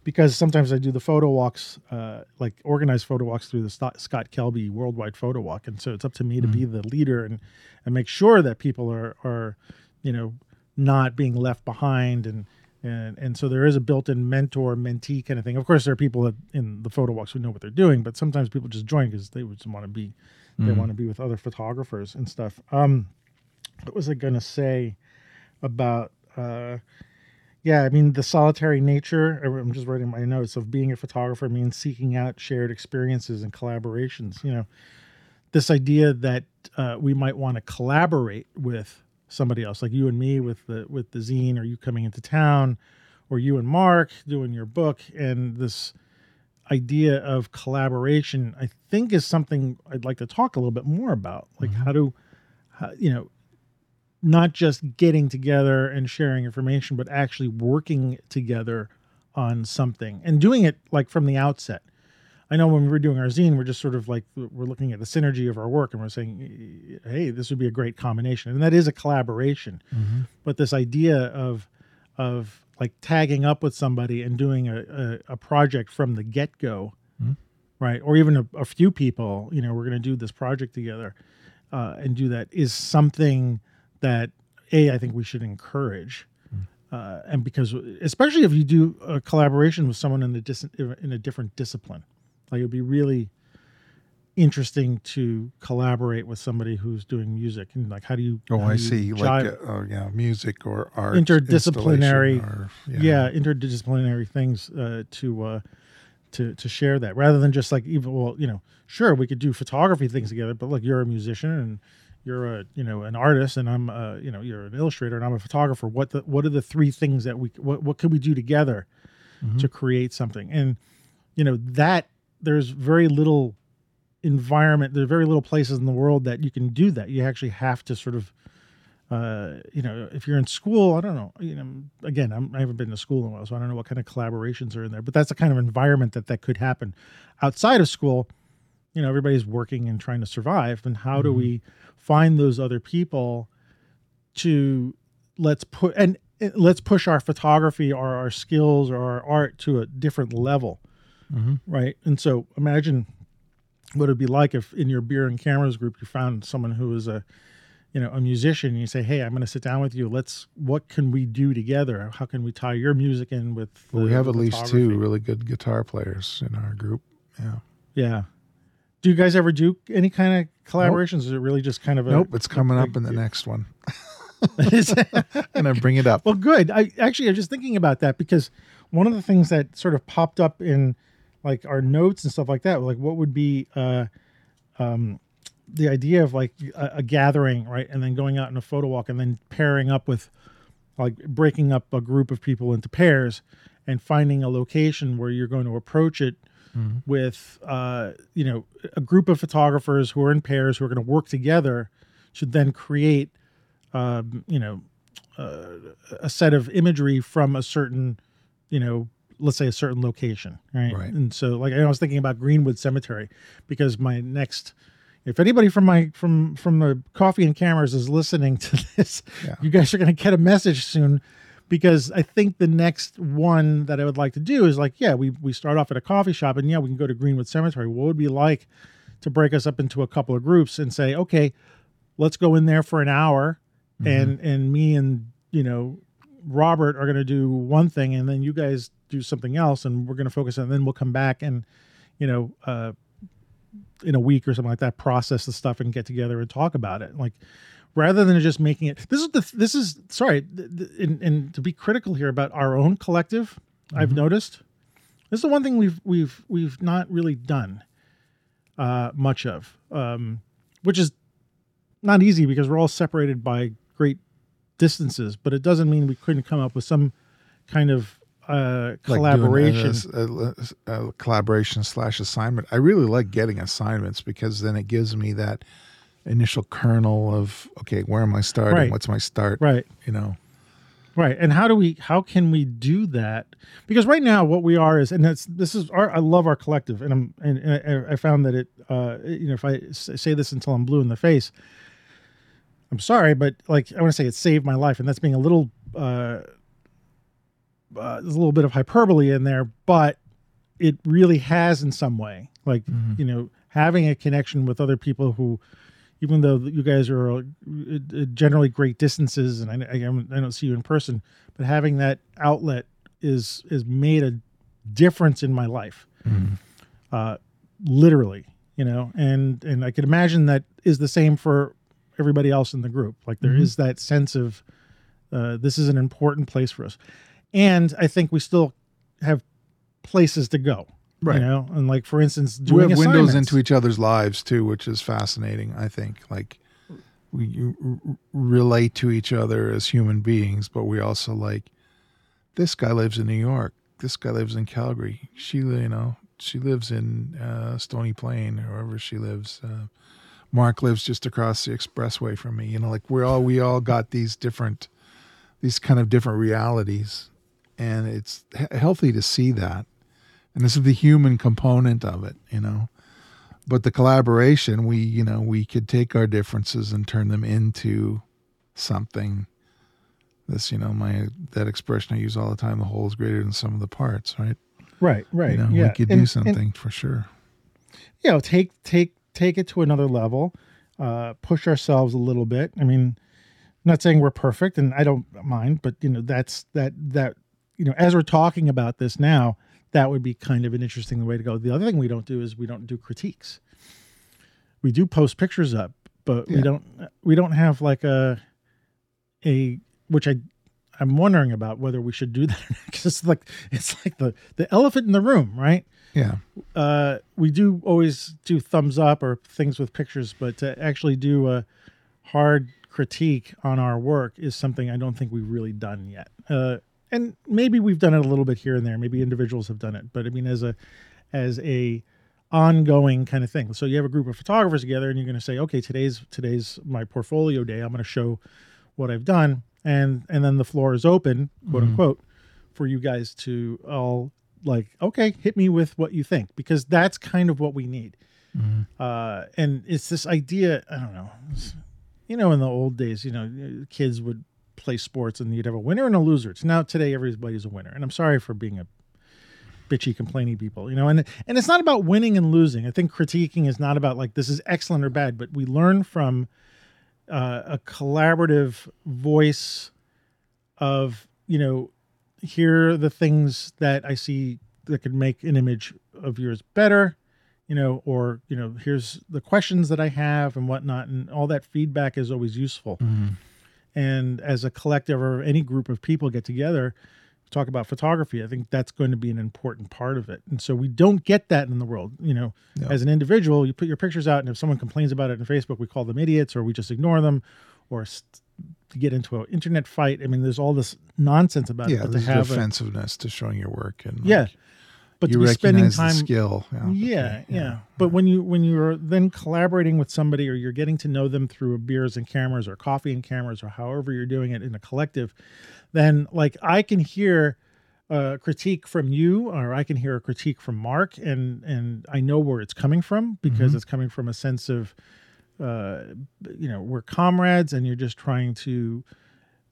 because sometimes I do the photo walks, uh, like organized photo walks through the Scott, Kelby Worldwide Photo Walk, and so it's up to me to be the leader and and make sure that people are are, you know, not being left behind and. And, and so there is a built-in mentor mentee kind of thing. Of course, there are people that in the photo walks who know what they're doing, but sometimes people just join because they just want to be, they want to be with other photographers and stuff. Um, what was I gonna say about? Uh, yeah, I mean the solitary nature. I'm just writing my notes of being a photographer means seeking out shared experiences and collaborations. You know, this idea that uh, we might want to collaborate with somebody else, like you and me with the with the zine, or you coming into town, or you and Mark doing your book, and this idea of collaboration, I think, is something I'd like to talk a little bit more about. Like how do, how, you know, not just getting together and sharing information, but actually working together on something and doing it like from the outset. I know when we were doing our zine, we're just sort of like we're looking at the synergy of our work and we're saying, hey, this would be a great combination. And that is a collaboration. But this idea of of like tagging up with somebody and doing a, a, a project from the get go, right? Or even a, a few people, you know, we're going to do this project together uh, and do that is something that a I think we should encourage, uh, and because especially if you do a collaboration with someone in a dis- in a different discipline, like it would be really interesting to collaborate with somebody who's doing music and like how do you Oh, I you see. jive- Like, uh, oh, yeah, music or art. Interdisciplinary- Or, yeah. interdisciplinary things uh, to uh, to to share that rather than just like even well you know sure we could do photography things together but look you're a musician and you're a you know an artist and I'm uh you know you're an illustrator and I'm a photographer what the what are the three things that we what what could we do together to create something and you know that there's very little environment there's very little places in the world that you can do that you actually have to sort of uh, you know, if you're in school, I don't know. You know, again, I'm, I haven't been to school in a while, so I don't know what kind of collaborations are in there. But that's the kind of environment that that could happen outside of school. You know, everybody's working and trying to survive. And how do we find those other people to let's put and let's push our photography or our skills or our art to a different level, mm-hmm. right? And so imagine what it'd be like if in your beer and cameras group you found someone who is a you know a musician and you say hey i'm going to sit down with you let's what can we do together how can we tie your music in with Well, we have the at least two really good guitar players in our group. Yeah. yeah do you guys ever do any kind of collaborations is it really just kind of a Nope, it's coming up in the next one. And I bring it up. well good i actually i was just thinking about that because one of the things that sort of popped up in like our notes and stuff like that like what would be uh um the idea of like a, a gathering right and then going out in a photo walk and then pairing up with like breaking up a group of people into pairs and finding a location where you're going to approach it with uh you know a group of photographers who are in pairs who are going to work together should then create um you know uh, a set of imagery from a certain you know let's say a certain location right, Right. and so like i was thinking about greenwood cemetery because my next if anybody from my from from the coffee and cameras is listening to this Yeah. you guys are going to get a message soon because i think the next one that i would like to do is like yeah we we start off at a coffee shop and yeah we can go to greenwood cemetery what would it be like to break us up into a couple of groups and say, okay, let's go in there for an hour, and and me and you know Robert are going to do one thing, and then you guys do something else, and we're going to focus on. And then we'll come back and you know. uh in a week or something like that process the stuff and get together and talk about it like rather than just making it this is the this is sorry and, and to be critical here about our own collective i've noticed this is the one thing we've we've we've not really done uh much of um which is not easy because we're all separated by great distances but it doesn't mean we couldn't come up with some kind of uh Like collaboration a, a- a collaboration slash assignment. I really like getting assignments because then it gives me that initial kernel of okay, where am I starting? Right. What's my start? right You know. Right. And how do we how can we do that? Because right now what we are is and that's this is our I love our collective and I'm and, and I I found that it uh you know if I say this until I'm blue in the face I'm sorry but like I want to say it saved my life and that's being a little uh, uh there's a little bit of hyperbole in there but it really has in some way like you know having a connection with other people who even though you guys are uh, uh, generally great distances and I, I, I don't see you in person but having that outlet is is made a difference in my life. Uh, literally you know and and i can imagine that is the same for everybody else in the group. Like there is that sense of uh, this is an important place for us. And i think we still have places to go Right. you know and like for instance we doing have windows into each other's lives too, which is fascinating. I think like we relate to each other as human beings, but we also like this guy lives in New York. This guy lives in Calgary. She, you know, she lives in uh, Stony Plain, or wherever she lives. Uh, Mark lives just across the expressway from me. You know, like we're all we all got these different, these kind of different realities, and it's healthy to see that. And this is the human component of it, you know. But the collaboration, we, you know, we could take our differences and turn them into something. This, you know, my that expression I use all the time: the whole is greater than sum of the parts, right? right right You know, yeah we could And- do and- something for sure. you know take take take it to another level uh push ourselves a little bit i mean I'm not saying we're perfect and i don't mind but you know that's that that you know as we're talking about this now that would be kind of an interesting way to go. The other thing we don't do is we don't do critiques. We do post pictures up but we don't we don't have like a a which i i'm wondering about whether we should do that because it's like it's like the the elephant in the room right? Yeah, uh, we do always do thumbs up or things with pictures, but to actually do a hard critique on our work is something I don't think we've really done yet. Uh, and maybe we've done it a little bit here and there. Maybe individuals have done it, but I mean, as a as a ongoing kind of thing. So you have a group of photographers together, and you're going to say, okay, today's today's my portfolio day. I'm going to show what I've done, and and then the floor is open, quote unquote, for you guys to all like, okay, hit me with what you think, because that's kind of what we need. Uh, and it's this idea. I don't know. you know, in the old days, you know, kids would play sports and you'd have a winner and a loser. It's now today everybody's a winner, and I'm sorry for being a bitchy, complaining people. You know, and and it's not about winning and losing. I think critiquing is not about like this is excellent or bad, but we learn from uh, a collaborative voice of you know here are the things that I see that could make an image of yours better, you know, or you know, here's the questions that I have and whatnot, and all that feedback is always useful. And as a collective or any group of people get together, talk about photography, I think that's going to be an important part of it. And so we don't get that in the world. You know, Yeah. as an individual, you put your pictures out, and if someone complains about it on Facebook, we call them idiots, or we just ignore them, or st- to get into an internet fight. I mean, there's all this nonsense about it. yeah. But to There's have a, defensiveness to showing your work, and yeah, like, but you to be spending time skill. Yeah, yeah, okay, yeah, But when you when you're then collaborating with somebody or you're getting to know them through beers and cameras or coffee and cameras or however you're doing it in a collective, then like I can hear a critique from you or I can hear a critique from Mark and and I know where it's coming from because it's coming from a sense of uh you know, we're comrades and you're just trying to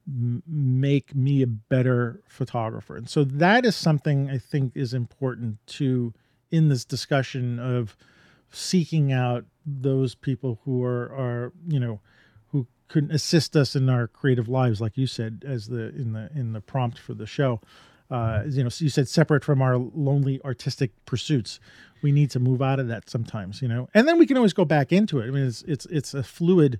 m- make me a better photographer. And so that is something I think is important to in this discussion of seeking out those people who are are you know who can assist us in our creative lives, like you said, as the in the in the prompt for the show. Uh, you know, so you said separate from our lonely artistic pursuits. We need to move out of that sometimes, you know, and then we can always go back into it. I mean, it's it's it's a fluid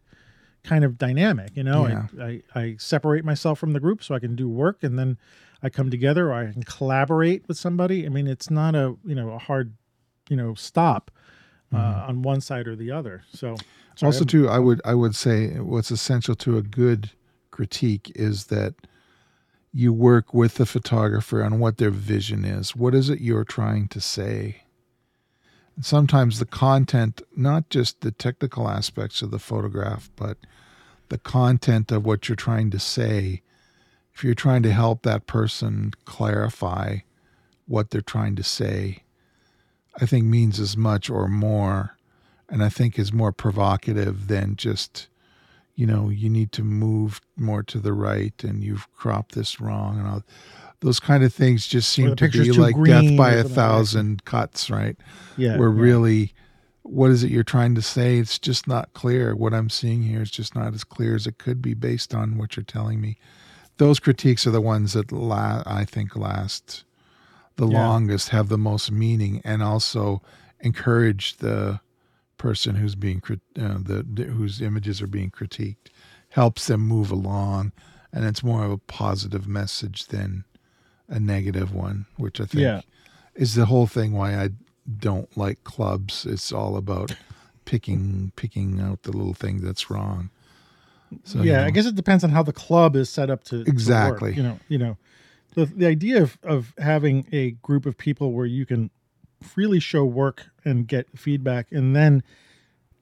kind of dynamic, you know. Yeah. I, I I separate myself from the group so I can do work, and then I come together, or I can collaborate with somebody. I mean, it's not a you know a hard you know stop uh, on one side or the other. So sorry, also I'm- too i would i would say what's essential to a good critique is that you work with the photographer on what their vision is what is it you're trying to say and sometimes the content not just the technical aspects of the photograph but the content of what you're trying to say if you're trying to help that person clarify what they're trying to say i think means as much or more and I think is more provocative than just, you know, you need to move more to the right and you've cropped this wrong and all those kind of things just seem to be like death by a something like that. thousand cuts, right? yeah, Where yeah. really what is it you're trying to say? It's just not clear. What I'm seeing here is just not as clear as it could be based on what you're telling me. Those critiques are the ones that la- I think last the Yeah. longest, have the most meaning, and also encourage the person who's being crit- uh, the, the whose images are being critiqued helps them move along and it's more of a positive message than a negative one which i think Yeah. is the whole thing why i don't like clubs it's all about picking picking out the little thing that's wrong so you yeah, I guess it depends on how the club is set up to to Exactly. you know, you know, the the idea of of having a group of people where you can freely show work and get feedback, and then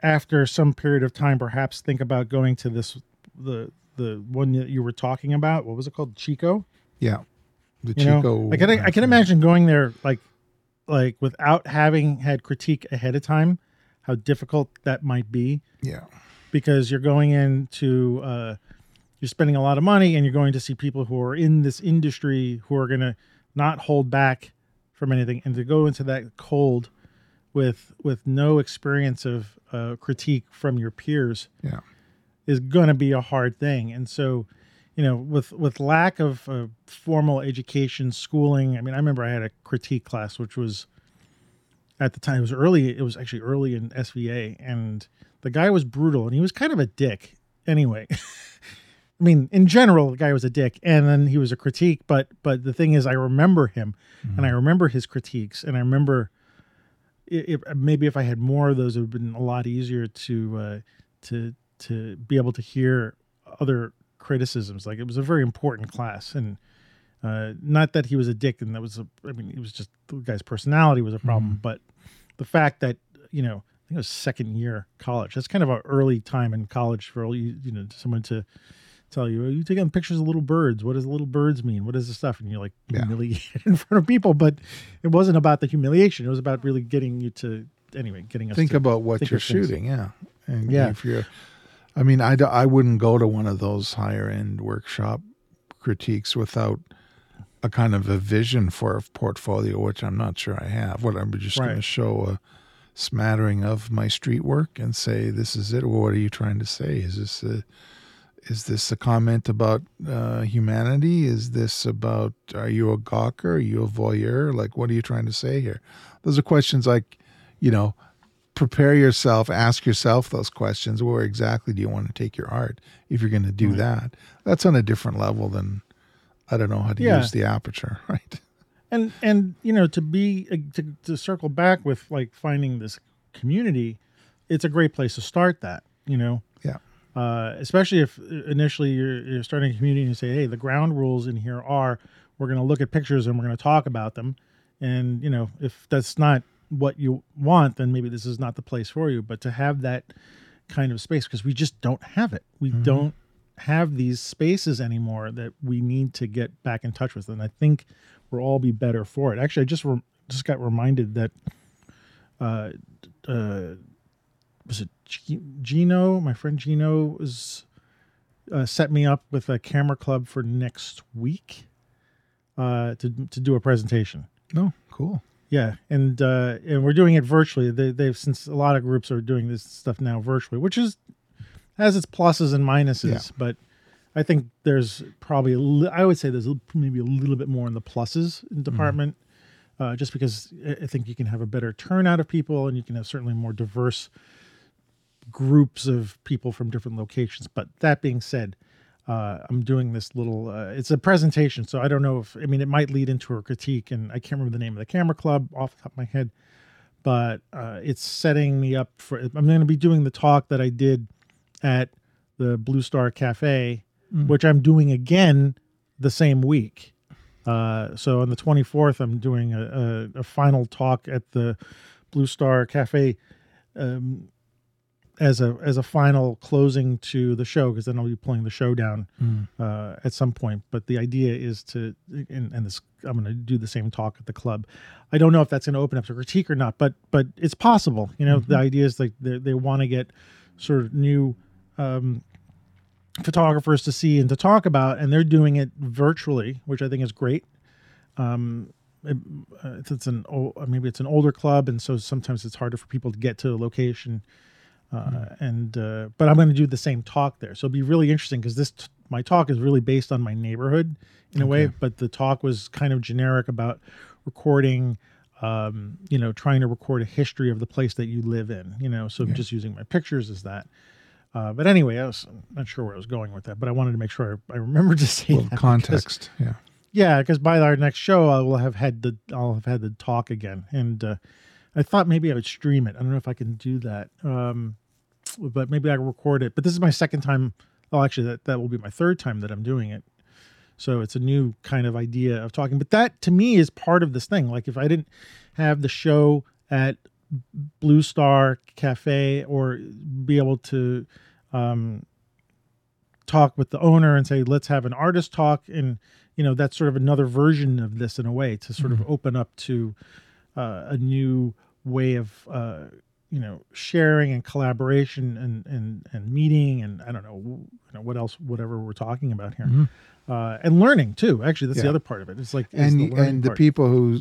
after some period of time, perhaps think about going to this the the one that you were talking about. What was it called? Chico. yeah the You know, chico I can I can imagine going there like like without having had critique ahead of time, how difficult that might be. Yeah. Because you're going into uh, you're spending a lot of money and you're going to see people who are in this industry who are going to not hold back from anything and to go into that cold with with no experience of uh, critique from your peers yeah. is going to be a hard thing. And so you know with with lack of uh, formal education schooling i mean i remember i had a critique class which was at the time it was early it was actually early in sva and the guy was brutal and he was kind of a dick anyway. I mean in general the guy was a dick and then he was a critique but but the thing is i remember him and i remember his critiques and i remember i- if, maybe if i had more of those it would have been a lot easier to uh to to be able to hear other criticisms like it was a very important class and uh not that he was a dick and that was a i mean it was just the guy's personality was a problem but the fact that you know i think it was second year college that's kind of an early time in college for you you know someone to tell you, "Oh, you taking pictures of little birds. What does little birds mean? What is this stuff? And you're like Yeah. humiliated in front of people. But it wasn't about the humiliation. It was about really getting you to, anyway, getting us think about what think you're shooting yeah and Yeah. if you're i mean I I wouldn't go to one of those higher end workshop critiques without a kind of a vision for a portfolio which i'm not sure i have what i'm just going to show a smattering of my street work and say this is it well, what are you trying to say is this a is this a comment about uh, humanity? Is this about are you a gawker? Are you a voyeur? Like, what are you trying to say here? Those are questions like, you know, prepare yourself, ask yourself those questions. Where exactly do you want to take your art if you're going to do Right. that? That's on a different level than I don't know how to Yeah. use the aperture, right? and and you know to be uh, to, to circle back with like finding this community it's a great place to start that you know Yeah. uh, especially if initially you're, you're starting a community and you say hey the ground rules in here are we're going to look at pictures and we're going to talk about them and you know if that's not what you want then maybe this is not the place for you. But to have that kind of space because we just don't have it. We don't have these spaces anymore that we need to get back in touch with. And i think we'll all be better for it. Actually i just re- just got reminded that uh uh was it G- Gino my friend Gino was uh, set me up with a camera club for next week uh to to do a presentation. No, cool. Yeah, and uh, and we're doing it virtually. They, they've since a lot of groups are doing this stuff now virtually, which is has its pluses and minuses. Yeah. But I think there's probably a li- I would say there's maybe a little bit more in the pluses Mm-hmm. department, uh, just because I I think you can have a better turnout of people and you can have certainly more diverse groups of people from different locations. But that being said, uh, I'm doing this little. Uh, it's a presentation, so I don't know if I mean it might lead into a critique, and I can't remember the name of the camera club off the top of my head, but uh, it's setting me up for. I'm going to be doing the talk that I did at the Blue Star Cafe, which I'm doing again the same week. Uh, so on the 24th, I'm doing a, a, a final talk at the Blue Star Cafe um, as a as a final closing to the show because then I'll be pulling the show down uh, at some point. But the idea is to and, and this I'm going to do the same talk at the club. I don't know if that's going to open up to critique or not, but but it's possible. You know, the idea is like they they want to get sort of new um, photographers to see and to talk about, and they're doing it virtually, which I think is great. Um, it- uh, it's, an maybe it's an older club, and so sometimes it's harder for people to get to a location. Uh, And uh, but I'm going to do the same talk there, so it'll be really interesting because this t- my talk is really based on my neighborhood in a way, but the talk was kind of generic about recording. Um, you know, trying to record a history of the place that you live in. You know, so Yeah. just using my pictures as that. Uh, but anyway, I was I'm not sure where I was going with that, but I wanted to make sure I, I remembered to say Well, that because- context. Yeah. yeah, because by our next show, I will have had the I'll have had the talk again, and uh, I thought maybe I would stream it. I don't know if I can do that, um, but maybe I record it. But this is my second time. Oh, actually, that that will be my third time that I'm doing it. So it's a new kind of idea of talking. But that to me is part of this thing. Like if I didn't have the show at Blue Star Cafe or be able to um, talk with the owner and say, let's have an artist talk. And, you know, that's sort of another version of this in a way to sort of open up to uh, a new way of, uh, you know, sharing and collaboration and, and, and meeting. And I don't know, you know, what else, whatever we're talking about here. Uh, and learning too. Actually, that's the other part of it. It's like, and the and the part. people who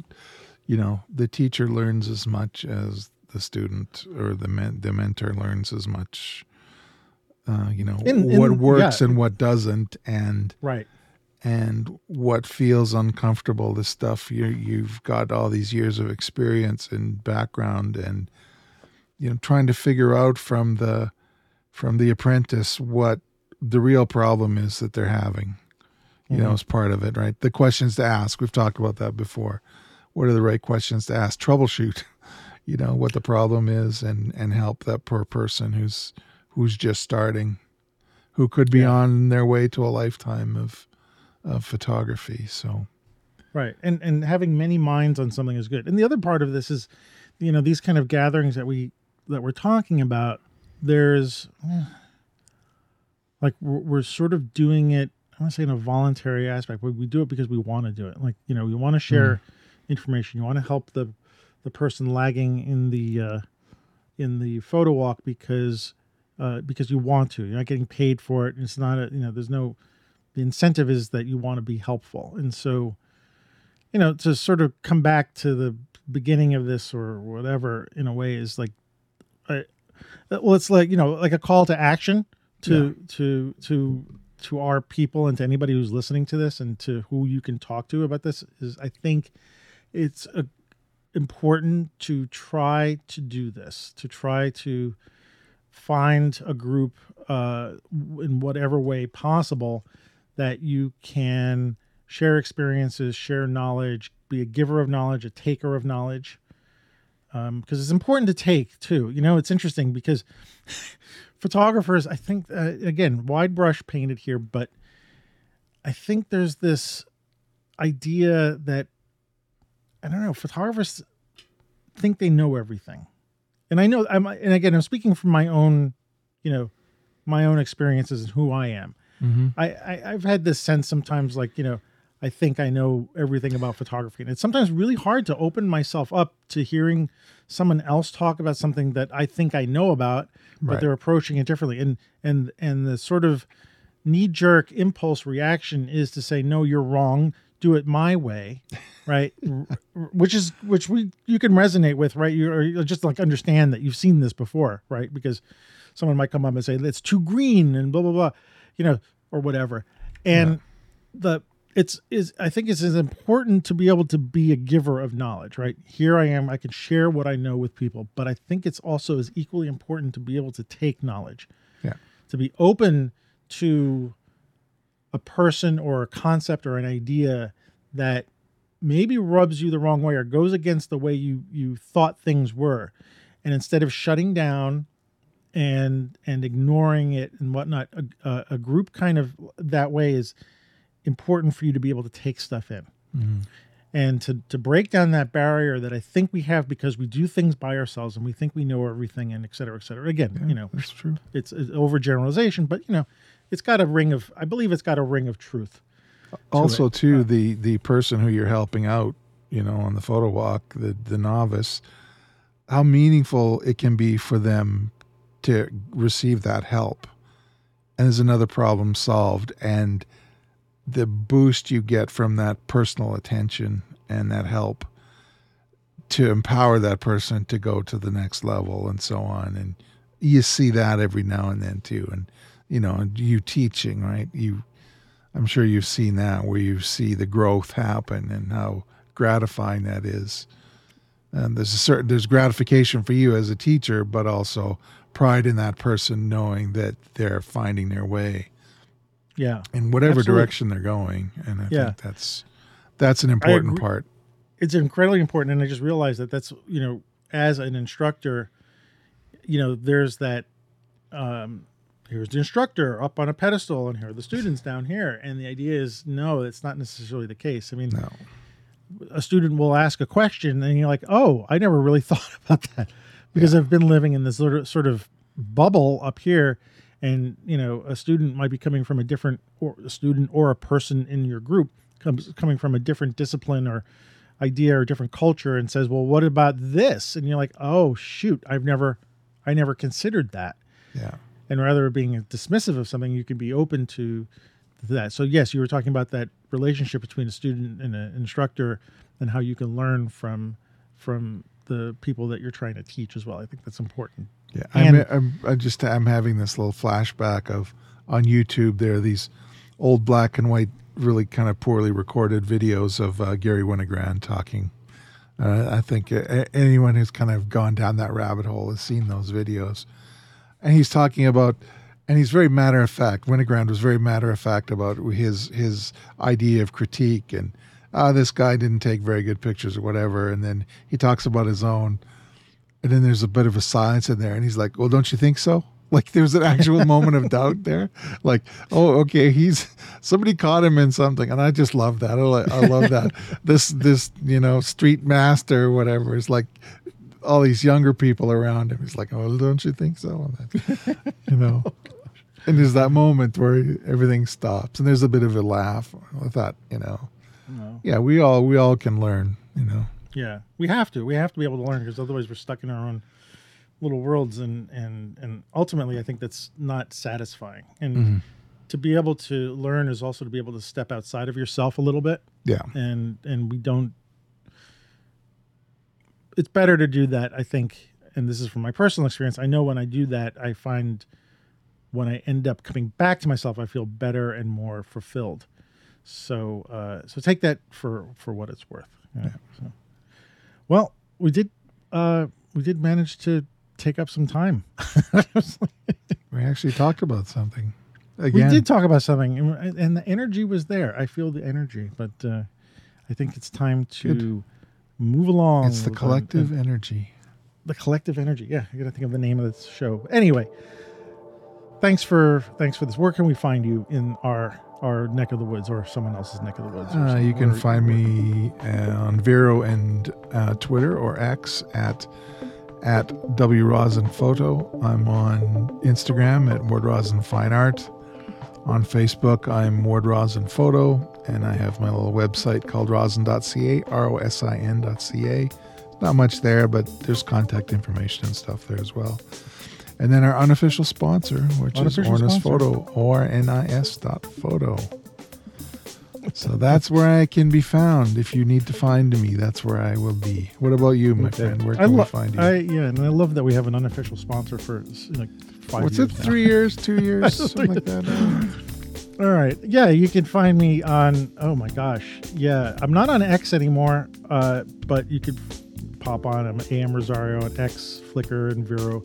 you know the teacher learns as much as the student or the men, the mentor learns as much uh, you know In- what in- works yeah. and what doesn't and Right. and what feels uncomfortable the stuff you you've got all these years of experience and background and you know trying to figure out from the from the apprentice what the real problem is that they're having you know Mhm. as part of it right the questions to ask we've talked about that before what are the right questions to ask troubleshoot you know what the problem is and and help that poor person who's who's just starting who could be Yeah. on their way to a lifetime of of photography so Right. And and having many minds on something is good. And the other part of this is, you know, these kind of gatherings that we that we're talking about, there's eh, like we're, we're sort of doing it, I want to say in a voluntary aspect, but we do it because we want to do it. Like, you know, we want to share information. You want to help the the person lagging in the uh in the photo walk because uh because you want to. You're not getting paid for it. It's not a, you know, there's no the incentive is that you want to be helpful. And so you know, to sort of come back to the beginning of this or whatever in a way is like, I, well, it's like you know, like a call to action to to to to our people and to anybody who's listening to this and to who you can talk to about this is I think it's a, important to try to do this to try to find a group uh, in whatever way possible that you can share experiences, share knowledge, be a giver of knowledge, a taker of knowledge. Because it's important to take too. You know, it's interesting because photographers, I think, uh, again, wide brush painted here, but I think there's this idea that, I don't know, photographers think they know everything. And I know, I'm, and again, I'm speaking from my own, you know, my own experiences and who I am. I, I I've had this sense sometimes like you know I think I know everything about photography and it's sometimes really hard to open myself up to hearing someone else talk about something that I think I know about but Right. they're approaching it differently and and and the sort of knee jerk impulse reaction is to say, no, you're wrong. Do it my way. Right. Which is, which we, you can resonate with, right? You or just like understand that you've seen this before, right? Because someone might come up and say, it's too green and blah, blah, blah, you know, or whatever. And the, it's is I think it's as important to be able to be a giver of knowledge, right? Here I am, I can share what I know with people, but I think it's also as equally important to be able to take knowledge. Yeah. To be open to a person or a concept or an idea that maybe rubs you the wrong way or goes against the way you you thought things were. And instead of shutting down and and ignoring it and whatnot, a, a, a group kind of that way is important for you to be able to take stuff in mm-hmm. and to to break down that barrier that I think we have because we do things by ourselves and we think we know everything and et cetera, et cetera. Again, you know, That's true. it's, it's overgeneralization, but you know, it's got a ring of I believe it's got a ring of truth. also it. too the the person who you're helping out you know on the photo walk the the novice how meaningful it can be for them to receive that help and there's another problem solved and the boost you get from that personal attention and that help to empower that person to go to the next level and so on. And you see that every now and then too. And you know you teaching right? You I'm sure you've seen that where you see the growth happen and how gratifying that is. And there's a certain there's gratification for you as a teacher, but also pride in that person knowing that they're finding their way Yeah. in whatever Absolutely. direction they're going. And I Yeah. think that's that's an important part. it's incredibly important and i just realized that that's you know as an instructor you know there's that um here's the instructor up on a pedestal and here are the students down here and the idea is no it's not necessarily the case i mean No. a student will ask a question and you're like oh i never really thought about that because i've been living in this sort of sort of bubble up here and you know a student might be coming from a different or a student or a person in your group comes coming from a different discipline or idea or different culture and says well what about this? And you're like oh shoot i've never i never considered that. Yeah. and rather than being dismissive of something you can be open to that. So yes you were talking about that relationship between a student and an instructor and how you can learn from from the people that you're trying to teach as well. I think that's important Yeah, And- I'm, I'm, I just I'm having this little flashback of on YouTube. There are these old black and white, really kind of poorly recorded videos of uh, Garry Winogrand talking. Uh, I think uh, anyone who's kind of gone down that rabbit hole has seen those videos, and he's talking about, and he's very matter of fact. Winogrand was very matter of fact about his his idea of critique and. Ah, this guy didn't take very good pictures or whatever, and then he talks about his own. And then there's a bit of a silence in there, and he's like, "Well, don't you think so?" Like there's an actual moment of doubt there. Like, oh, okay, he's somebody caught him in something, and I just love that. I, I love that. this this you know street master or whatever is like all these younger people around him. He's like, "Oh, don't you think so?" And that, you know. And there's that moment where everything stops, and there's a bit of a laugh. I thought, you know, yeah, we all we all can learn, you know. Yeah we have to we have to be able to learn because otherwise we're stuck in our own little worlds and and and ultimately i think that's not satisfying. And to be able to learn is also to be able to step outside of yourself a little bit. Yeah, and and we don't it's better to do that i think and this is from my personal experience. I know when i do that i find when i end up coming back to myself i feel better and more fulfilled. So uh so take that for for what it's worth. Yeah, so. Well we did uh we did manage to take up some time we actually talked about something. Again. we did talk about something and and the energy was there i feel the energy but uh i think it's time to Good. move along It's the collective energy. the collective energy yeah i gotta think of the name of this show anyway thanks for thanks for this where can we find you in our our neck of the woods or someone else's neck of the woods Uh, you can find me uh, on Vero and uh, Twitter or X at at W Rosin Photo. I'm on Instagram at Ward Rosin Fine Art. On Facebook, I'm Ward Rosin Photo, and I have my little website called rosin.ca, R O S I N.ca. Not much there, but there's contact information and stuff there as well. And then our unofficial sponsor, which Unofficial is Ornis. Photo, O-R-N-I-S dot photo. So that's where I can be found. If you need to find me, that's where I will be. What about you, my friend? Where I can we find you? I yeah, and I love that we have an unofficial sponsor for like five What's years it? now. Three years, two years, something like that. All right. Yeah, you can find me on. Oh my gosh. Yeah, I'm not on X anymore. Uh, but you could pop on. I'm Am Rosario on X, Flickr, and Vero.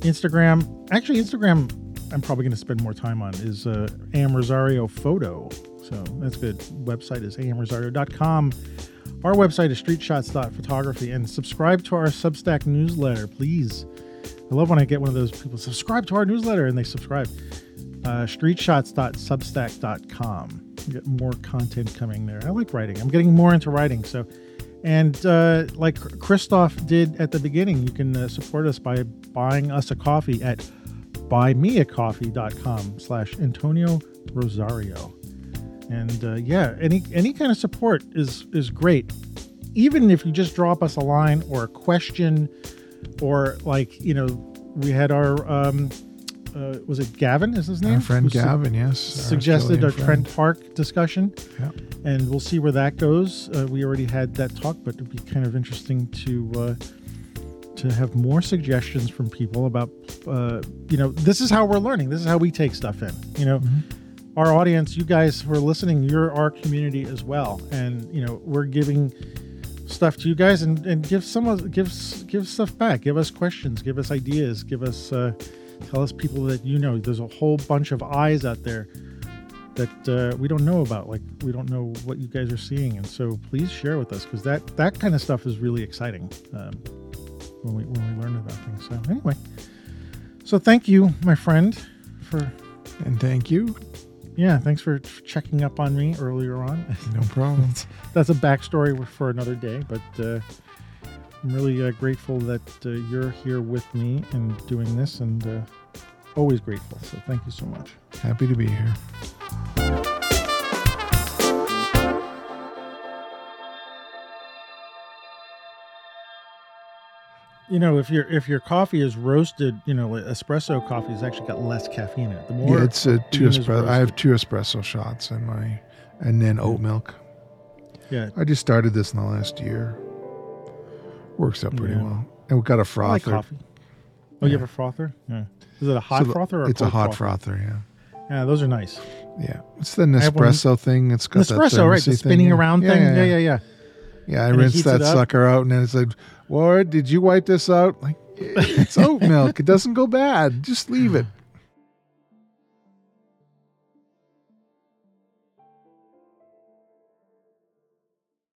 Instagram. Actually, Instagram. I'm probably going to spend more time on is uh, Am Rosario Photo. So that's good. Website is amrosario.com. Our website is streetshots.photography. And subscribe to our Substack newsletter, please. I love when I get one of those people subscribe to our newsletter and they subscribe uh, streetshots.substack.com. Get more content coming there. I like writing. I'm getting more into writing. So, and uh, like Christoph did at the beginning, you can uh, support us by buying us a coffee at buymeacoffee.com slash Antonio Rosario. And uh, yeah, any any kind of support is is great. Even if you just drop us a line or a question, or like you know, we had our um, uh, was it Gavin? Is his name? our friend Who su- Gavin, yes. our suggested a Australian friend. Trent Parke discussion, Yeah. and we'll see where that goes. Uh, we already had that talk, but it'd be kind of interesting to uh, to have more suggestions from people about uh, you know this is how we're learning. This is how we take stuff in. You know, our audience, you guys who are listening, you're our community as well, and you know we're giving stuff to you guys and, and give some of give give stuff back. Give us questions. Give us ideas. Give us uh, tell us people that you know. There's a whole bunch of eyes out there that uh, we don't know about. Like we don't know what you guys are seeing, and so please share with us because that that kind of stuff is really exciting um, when we when we learn about things. So anyway, so thank you, my friend, for And thank you. yeah, thanks for checking up on me earlier on. No problem. That's a backstory for another day, but uh, I'm really uh, grateful that uh, you're here with me and doing this, and uh, always grateful. So thank you so much. Happy to be here. You know, if your if your coffee is roasted, you know, espresso coffee has actually got less caffeine in it. The more yeah, it's a two espresso. I have two espresso shots in my, and then oat milk. yeah, I just started this in the last year. Works out pretty Yeah. well. And we got a frother. I like coffee. Oh, you have a frother? Yeah. Is it a hot So the- frother or a it's a cold hot frother? Yeah, Yeah, those are nice. yeah. It's the have one- Nespresso thing. It's got that Espresso, right? The thermosy spinning around thing. Yeah, Yeah, yeah, yeah. I And it rinsed heats that it up. sucker out, and then it's like, Ward, did you wipe this out? Like, it's oat milk. It doesn't go bad. Just leave it.